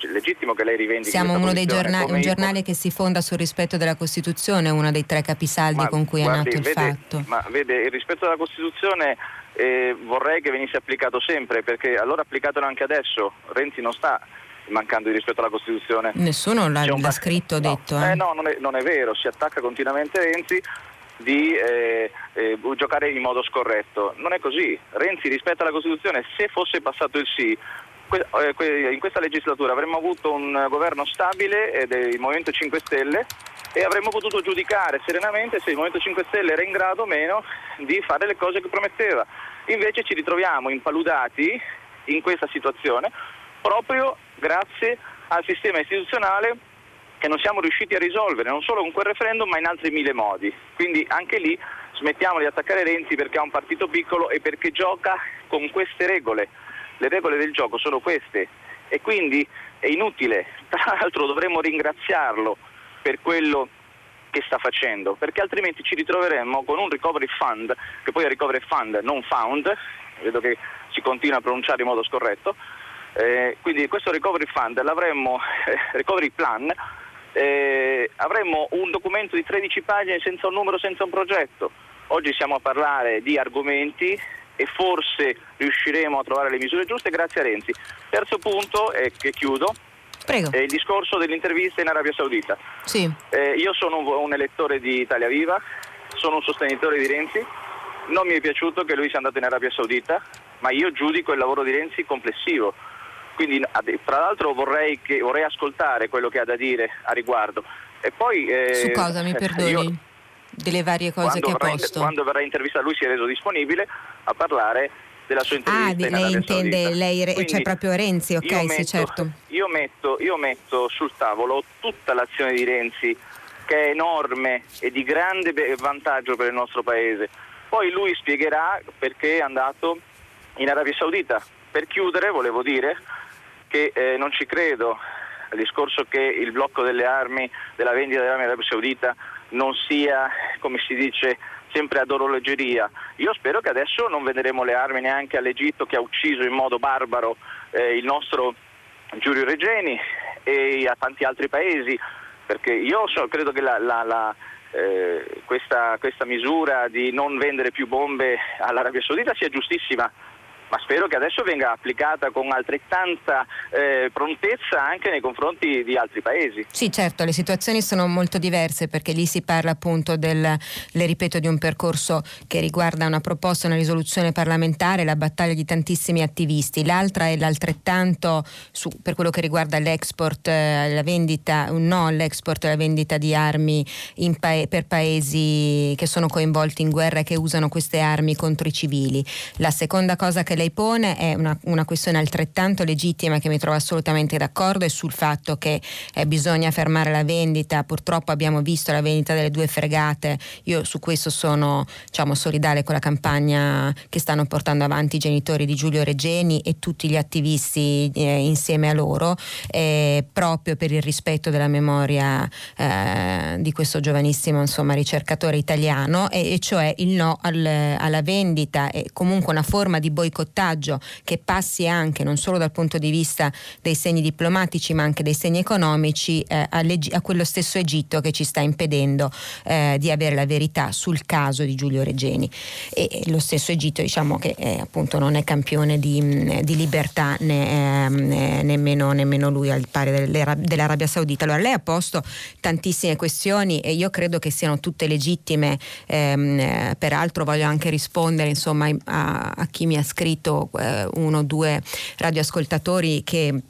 Legittimo che lei rivendichi Siamo uno dei giornali, un giornale che si fonda sul rispetto della Costituzione, uno dei tre capisaldi ma, con cui guardi, è nato il vede, fatto. Ma vede, il rispetto della Costituzione eh, vorrei che venisse applicato sempre, perché allora applicatelo anche adesso. Renzi non sta mancando di rispetto alla Costituzione. Nessuno l'ha, l'ha scritto no, detto. Eh? eh no, non è, non è, vero, si attacca continuamente Renzi di eh, eh, giocare in modo scorretto. Non è così. Renzi rispetta la Costituzione, se fosse passato il sì in questa legislatura avremmo avuto un governo stabile del Movimento 5 Stelle e avremmo potuto giudicare serenamente se il Movimento 5 Stelle era in grado o meno di fare le cose che prometteva. Invece ci ritroviamo impaludati in questa situazione proprio grazie al sistema istituzionale che non siamo riusciti a risolvere, non solo con quel referendum ma in altri mille modi. Quindi anche lì smettiamo di attaccare Renzi perché ha un partito piccolo e perché gioca con queste regole le regole del gioco sono queste e quindi è inutile, tra l'altro dovremmo ringraziarlo per quello che sta facendo, perché altrimenti ci ritroveremmo con un recovery fund, che poi è recovery fund non found, vedo che si continua a pronunciare in modo scorretto, eh, quindi questo recovery fund l'avremmo, eh, recovery plan, eh, avremmo un documento di 13 pagine senza un numero, senza un progetto. Oggi siamo a parlare di argomenti e forse riusciremo a trovare le misure giuste grazie a Renzi. Terzo punto, e che chiudo, Prego. è il discorso dell'intervista in Arabia Saudita. Sì. Eh, io sono un, un elettore di Italia Viva, sono un sostenitore di Renzi, non mi è piaciuto che lui sia andato in Arabia Saudita, ma io giudico il lavoro di Renzi complessivo. Quindi, tra l'altro, vorrei, che, vorrei ascoltare quello che ha da dire a riguardo. E poi, eh, Su cosa mi perdoni? Io, delle varie cose quando che ha posto. quando verrà intervistato lui si è reso disponibile a parlare della sua intervista. Ah, in lei intende, lei, Quindi, cioè proprio Renzi, ok, metto, sì certo. Io metto, io metto sul tavolo tutta l'azione di Renzi che è enorme e di grande vantaggio per il nostro paese. Poi lui spiegherà perché è andato in Arabia Saudita. Per chiudere volevo dire che eh, non ci credo al discorso che il blocco delle armi, della vendita delle armi in Arabia Saudita non sia, come si dice, sempre ad orologeria. Io spero che adesso non venderemo le armi neanche all'Egitto che ha ucciso in modo barbaro eh, il nostro Giulio Regeni e a tanti altri paesi, perché io so, credo che la, la, la, eh, questa, questa misura di non vendere più bombe all'Arabia Saudita sia giustissima ma spero che adesso venga applicata con altrettanta eh, prontezza anche nei confronti di altri paesi. Sì, certo, le situazioni sono molto diverse perché lì si parla appunto del, le ripeto, di un percorso che riguarda una proposta, una risoluzione parlamentare, la battaglia di tantissimi attivisti. L'altra è l'altrettanto su, per quello che riguarda l'export, eh, la vendita, no all'export alla vendita di armi pa- per paesi che sono coinvolti in guerra e che usano queste armi contro i civili. La seconda cosa che lei pone è una, una, questione altrettanto legittima che mi trovo assolutamente d'accordo è sul fatto che eh, bisogna fermare la vendita. Purtroppo abbiamo visto la vendita delle due fregate. Io su questo sono diciamo, solidale con la campagna che stanno portando avanti i genitori di Giulio Regeni e tutti gli attivisti eh, insieme a loro, eh, proprio per il rispetto della memoria eh, di questo giovanissimo insomma, ricercatore italiano, e, e cioè il no al, alla vendita e comunque una forma di boicottaggio cabotaggio che passi anche non solo dal punto di vista dei segni diplomatici ma anche dei segni economici eh, a quello stesso Egitto che ci sta impedendo eh, di avere la verità sul caso di Giulio Regeni. E, lo stesso Egitto diciamo che eh, appunto non è campione di, di libertà né, ehm, nemmeno, nemmeno, lui al pari dell'Arabia Saudita. Allora lei ha posto tantissime questioni e io credo che siano tutte legittime, ehm, peraltro voglio anche rispondere insomma, a, a chi mi ha scritto eh, uno o due radioascoltatori che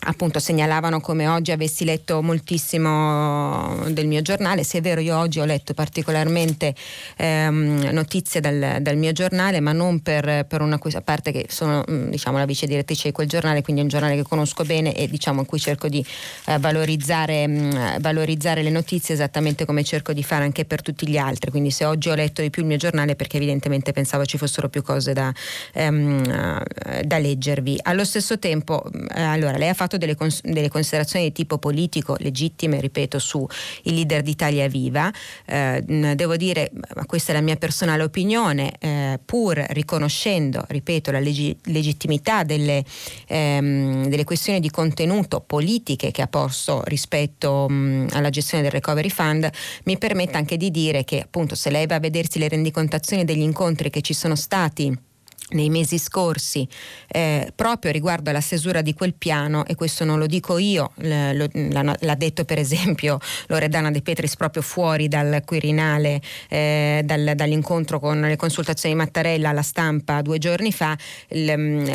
appunto segnalavano come oggi avessi letto moltissimo del mio giornale, se è vero io oggi ho letto particolarmente ehm, notizie dal, dal, mio giornale, ma non per, per una a parte che sono mm, diciamo, la vice direttrice di quel giornale, quindi è un giornale che conosco bene e diciamo in cui cerco di eh, valorizzare, mh, mm, valorizzare, le notizie esattamente come cerco di fare anche per tutti gli altri, quindi se oggi ho letto di più il mio giornale perché evidentemente pensavo ci fossero più cose da, ehm, da leggervi. Allo stesso tempo, eh, allora lei ha fatto fatto delle, cons- delle, considerazioni di tipo politico legittime, ripeto, su il leader d'Italia Viva. Eh, devo dire, ma questa è la mia personale opinione, eh, pur riconoscendo, ripeto, la leggi- legittimità delle, ehm, delle, questioni di contenuto politiche che ha posto rispetto mh, alla gestione del Recovery Fund, mi permette anche di dire che appunto se lei va a vedersi le rendicontazioni degli incontri che ci sono stati nei mesi scorsi eh, proprio riguardo alla stesura di quel piano e questo non lo dico io l- l- l'ha detto per esempio Loredana De Petris proprio fuori dal Quirinale eh, dal, dall'incontro con le consultazioni di Mattarella alla stampa due giorni fa l- mm,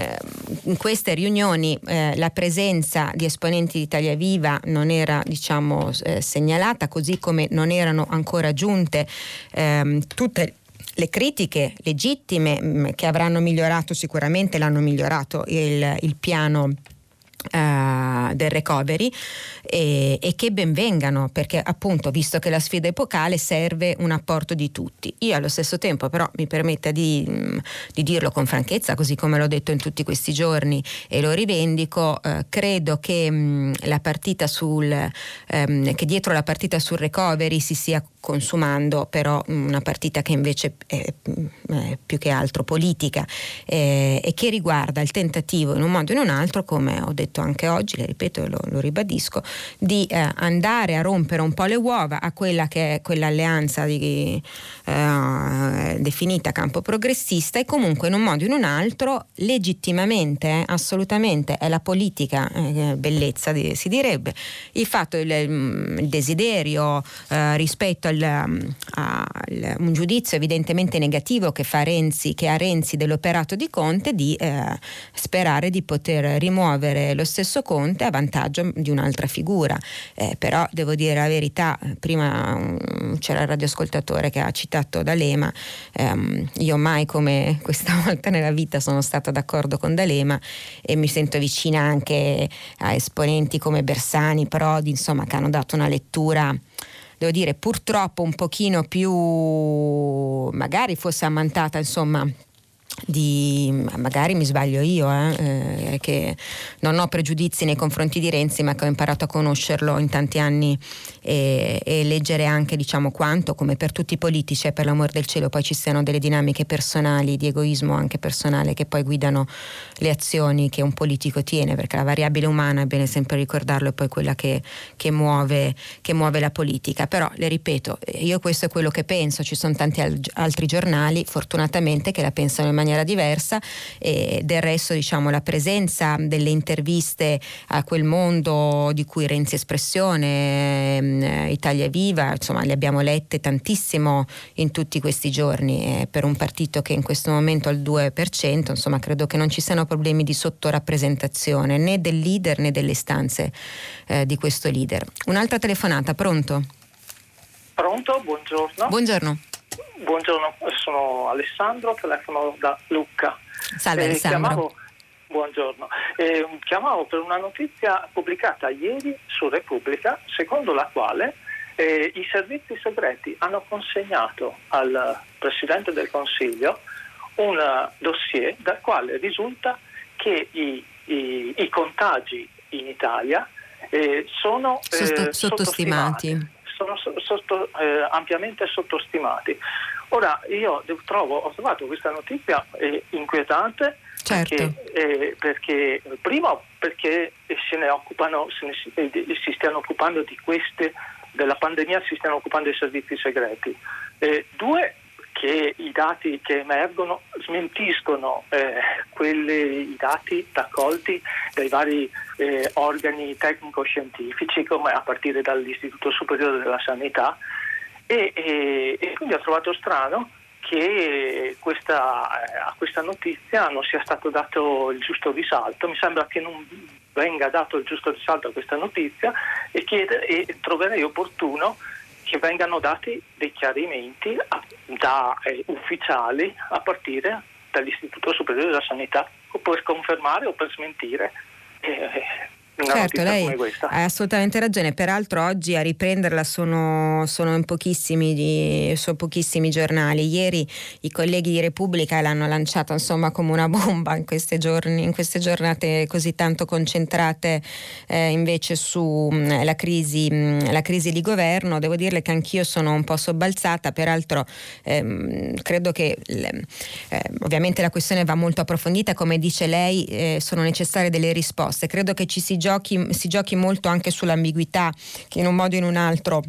in queste riunioni eh, la presenza di esponenti di Italia Viva non era diciamo eh, segnalata così come non erano ancora giunte ehm, tutte le critiche legittime mm, che avranno migliorato sicuramente l'hanno migliorato il, il piano Uh, del recovery e, e, che benvengano perché appunto visto che la sfida epocale serve un apporto di tutti. Io allo stesso tempo però mi permetta di, mm, di dirlo con franchezza così come l'ho detto in tutti questi giorni e lo rivendico uh, credo che mh, la partita sul um, che dietro la partita sul recovery si sia consumando però una partita che invece è, è più che altro politica eh, e che riguarda il tentativo in un modo o in un altro, come ho detto anche oggi, le ripeto e lo, lo, ribadisco, di eh, andare a rompere un po' le uova a quella che è quell'alleanza di, eh, definita campo progressista e comunque in un modo o in un altro legittimamente, eh, assolutamente è la politica, eh, bellezza si direbbe, il fatto, il, il desiderio eh, rispetto al, al, un giudizio evidentemente negativo che, fa Renzi, che ha Renzi dell'operato di Conte di sperare di poter rimuovere lo stesso Conte a vantaggio di un'altra figura. Eh, però devo dire la verità, prima um, c'era il radioascoltatore che ha citato D'Alema, um, io mai come questa volta nella vita sono stata d'accordo con D'Alema e mi sento vicina anche a esponenti come Bersani, Prodi, insomma, che hanno dato una lettura devo dire purtroppo un pochino più magari fosse ammantata insomma di, magari mi sbaglio io, eh, eh, che non ho pregiudizi nei confronti di Renzi, ma che ho imparato a conoscerlo in tanti anni e, e leggere anche diciamo, quanto, come per tutti i politici, e per l'amor del cielo, poi ci siano delle dinamiche personali, di egoismo anche personale, che poi guidano le azioni che un politico tiene, perché la variabile umana, è bene sempre ricordarlo, è poi quella che, che, muove, che muove la politica. Però, le ripeto, io questo è quello che penso, ci sono tanti al- altri giornali, fortunatamente, che la pensano in maniera diversa e del resto diciamo la presenza delle interviste a quel mondo di cui Renzi espressione, ehm, Italia Viva, insomma le abbiamo lette tantissimo in tutti questi giorni e per un partito che in questo momento ha il 2%, insomma credo che non ci siano problemi di sottorappresentazione né del leader né delle istanze eh, di questo leader. Un'altra telefonata, pronto? Pronto, buongiorno. Buongiorno. Buongiorno, sono Alessandro, telefono da Lucca. Salve eh, Alessandro. Chiamavo, buongiorno, eh, chiamavo per una notizia pubblicata ieri su Repubblica, secondo la quale eh, i servizi segreti hanno consegnato al Presidente del Consiglio un dossier dal quale risulta che i, i, i contagi in Italia eh, sono eh, sottostimati sono sotto, eh, ampiamente sottostimati. Ora io trovo, ho trovato questa notizia eh, inquietante Certo. Perché, eh, perché, primo perché se ne occupano, se ne, eh, si stiano occupando di queste, della pandemia si stiano occupando i servizi segreti. Eh, due, che i dati che emergono smentiscono eh, quelli, i dati raccolti dai vari eh, organi tecnico-scientifici, come a partire dall'Istituto Superiore della Sanità, e, e, e quindi ho trovato strano che questa, eh, a questa notizia non sia stato dato il giusto risalto. Mi sembra che non venga dato il giusto risalto a questa notizia e, chiede, e troverei opportuno che vengano dati dei chiarimenti a, da eh, ufficiali a partire dall'Istituto Superiore della Sanità o per confermare o per smentire eh, certo, lei ha assolutamente ragione. Peraltro oggi a riprenderla sono, sono, in pochissimi, sono pochissimi, giornali. Ieri i colleghi di Repubblica l'hanno lanciata insomma come una bomba in queste, giorni, in queste giornate così tanto concentrate eh, invece sulla mm, crisi, mm, la crisi di governo. Devo dirle che anch'io sono un po' sobbalzata, peraltro ehm, credo che eh, ovviamente la questione va molto approfondita, come dice lei, eh, sono necessarie delle risposte. Credo che ci si giochi, si giochi molto anche sull'ambiguità che in un modo o in un altro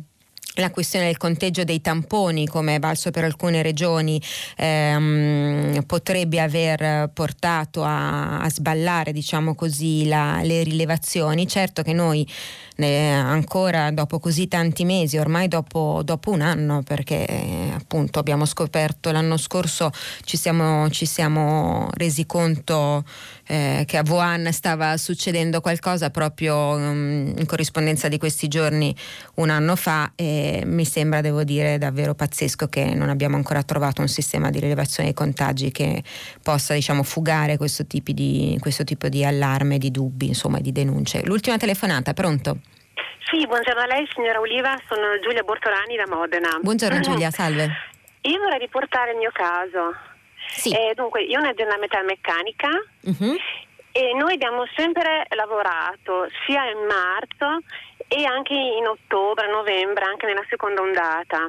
la questione del conteggio dei tamponi, come è valso per alcune regioni, ehm, potrebbe aver portato a, a sballare diciamo così, la, le rilevazioni. Certo che noi eh, ancora dopo così tanti mesi, ormai dopo, dopo un anno, perché eh, appunto abbiamo scoperto l'anno scorso, ci siamo, ci siamo resi conto eh, che a Wuhan stava succedendo qualcosa proprio um, in corrispondenza di questi giorni un anno fa e mi sembra, devo dire, davvero pazzesco che non abbiamo ancora trovato un sistema di rilevazione dei contagi che possa diciamo, fugare questo tipo, di, questo tipo di allarme, di dubbi, insomma, di denunce. L'ultima telefonata, pronto? Sì, buongiorno a lei signora Oliva, sono Giulia Bortolani da Modena. Buongiorno Giulia, salve. Io vorrei riportare il mio caso. Sì. Eh, dunque, io ho un'azienda metalmeccanica uh-huh. e noi abbiamo sempre lavorato sia in marzo e anche in ottobre, novembre, anche nella seconda ondata.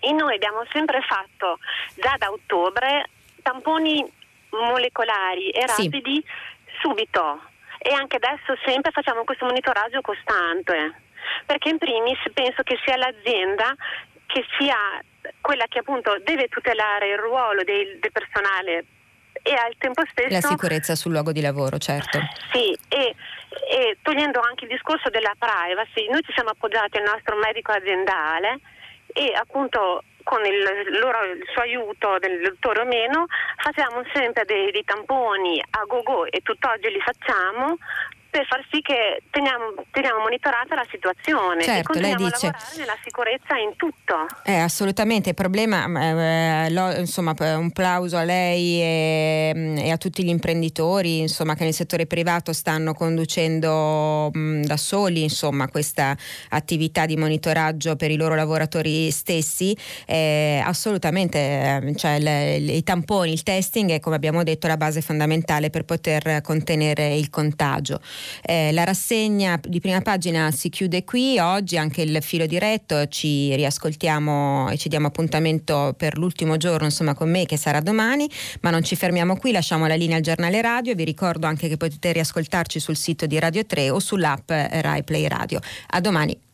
E noi abbiamo sempre fatto già da ottobre tamponi molecolari e rapidi sì. subito e anche adesso sempre facciamo questo monitoraggio costante perché in primis penso che sia l'azienda che sia quella che appunto deve tutelare il ruolo del, del personale e al tempo stesso la sicurezza sul luogo di lavoro, certo. Sì, e, e, togliendo anche il discorso della privacy, noi ci siamo appoggiati al nostro medico aziendale e appunto con il, loro, il suo aiuto del dottore o meno facciamo sempre dei, dei tamponi a go-go e tutt'oggi li facciamo per far sì che teniamo, teniamo monitorata la situazione certo, e lei dice, a lavorare nella sicurezza in tutto. Eh, assolutamente, il problema, eh, lo, insomma, un plauso a lei e, mm, e, a tutti gli imprenditori insomma, che nel settore privato stanno conducendo mh, mm, da soli insomma, questa attività di monitoraggio per i loro lavoratori stessi. Eh, assolutamente, cioè, le, le, i tamponi, il testing è come abbiamo detto la base fondamentale per poter contenere il contagio. Eh, la rassegna di prima pagina si chiude qui, oggi anche il filo diretto, ci riascoltiamo e ci diamo appuntamento per l'ultimo giorno insomma, con me che sarà domani, ma non ci fermiamo qui, lasciamo la linea al giornale radio, vi ricordo anche che potete riascoltarci sul sito di Radio 3 o sull'app Rai Play Radio. A domani.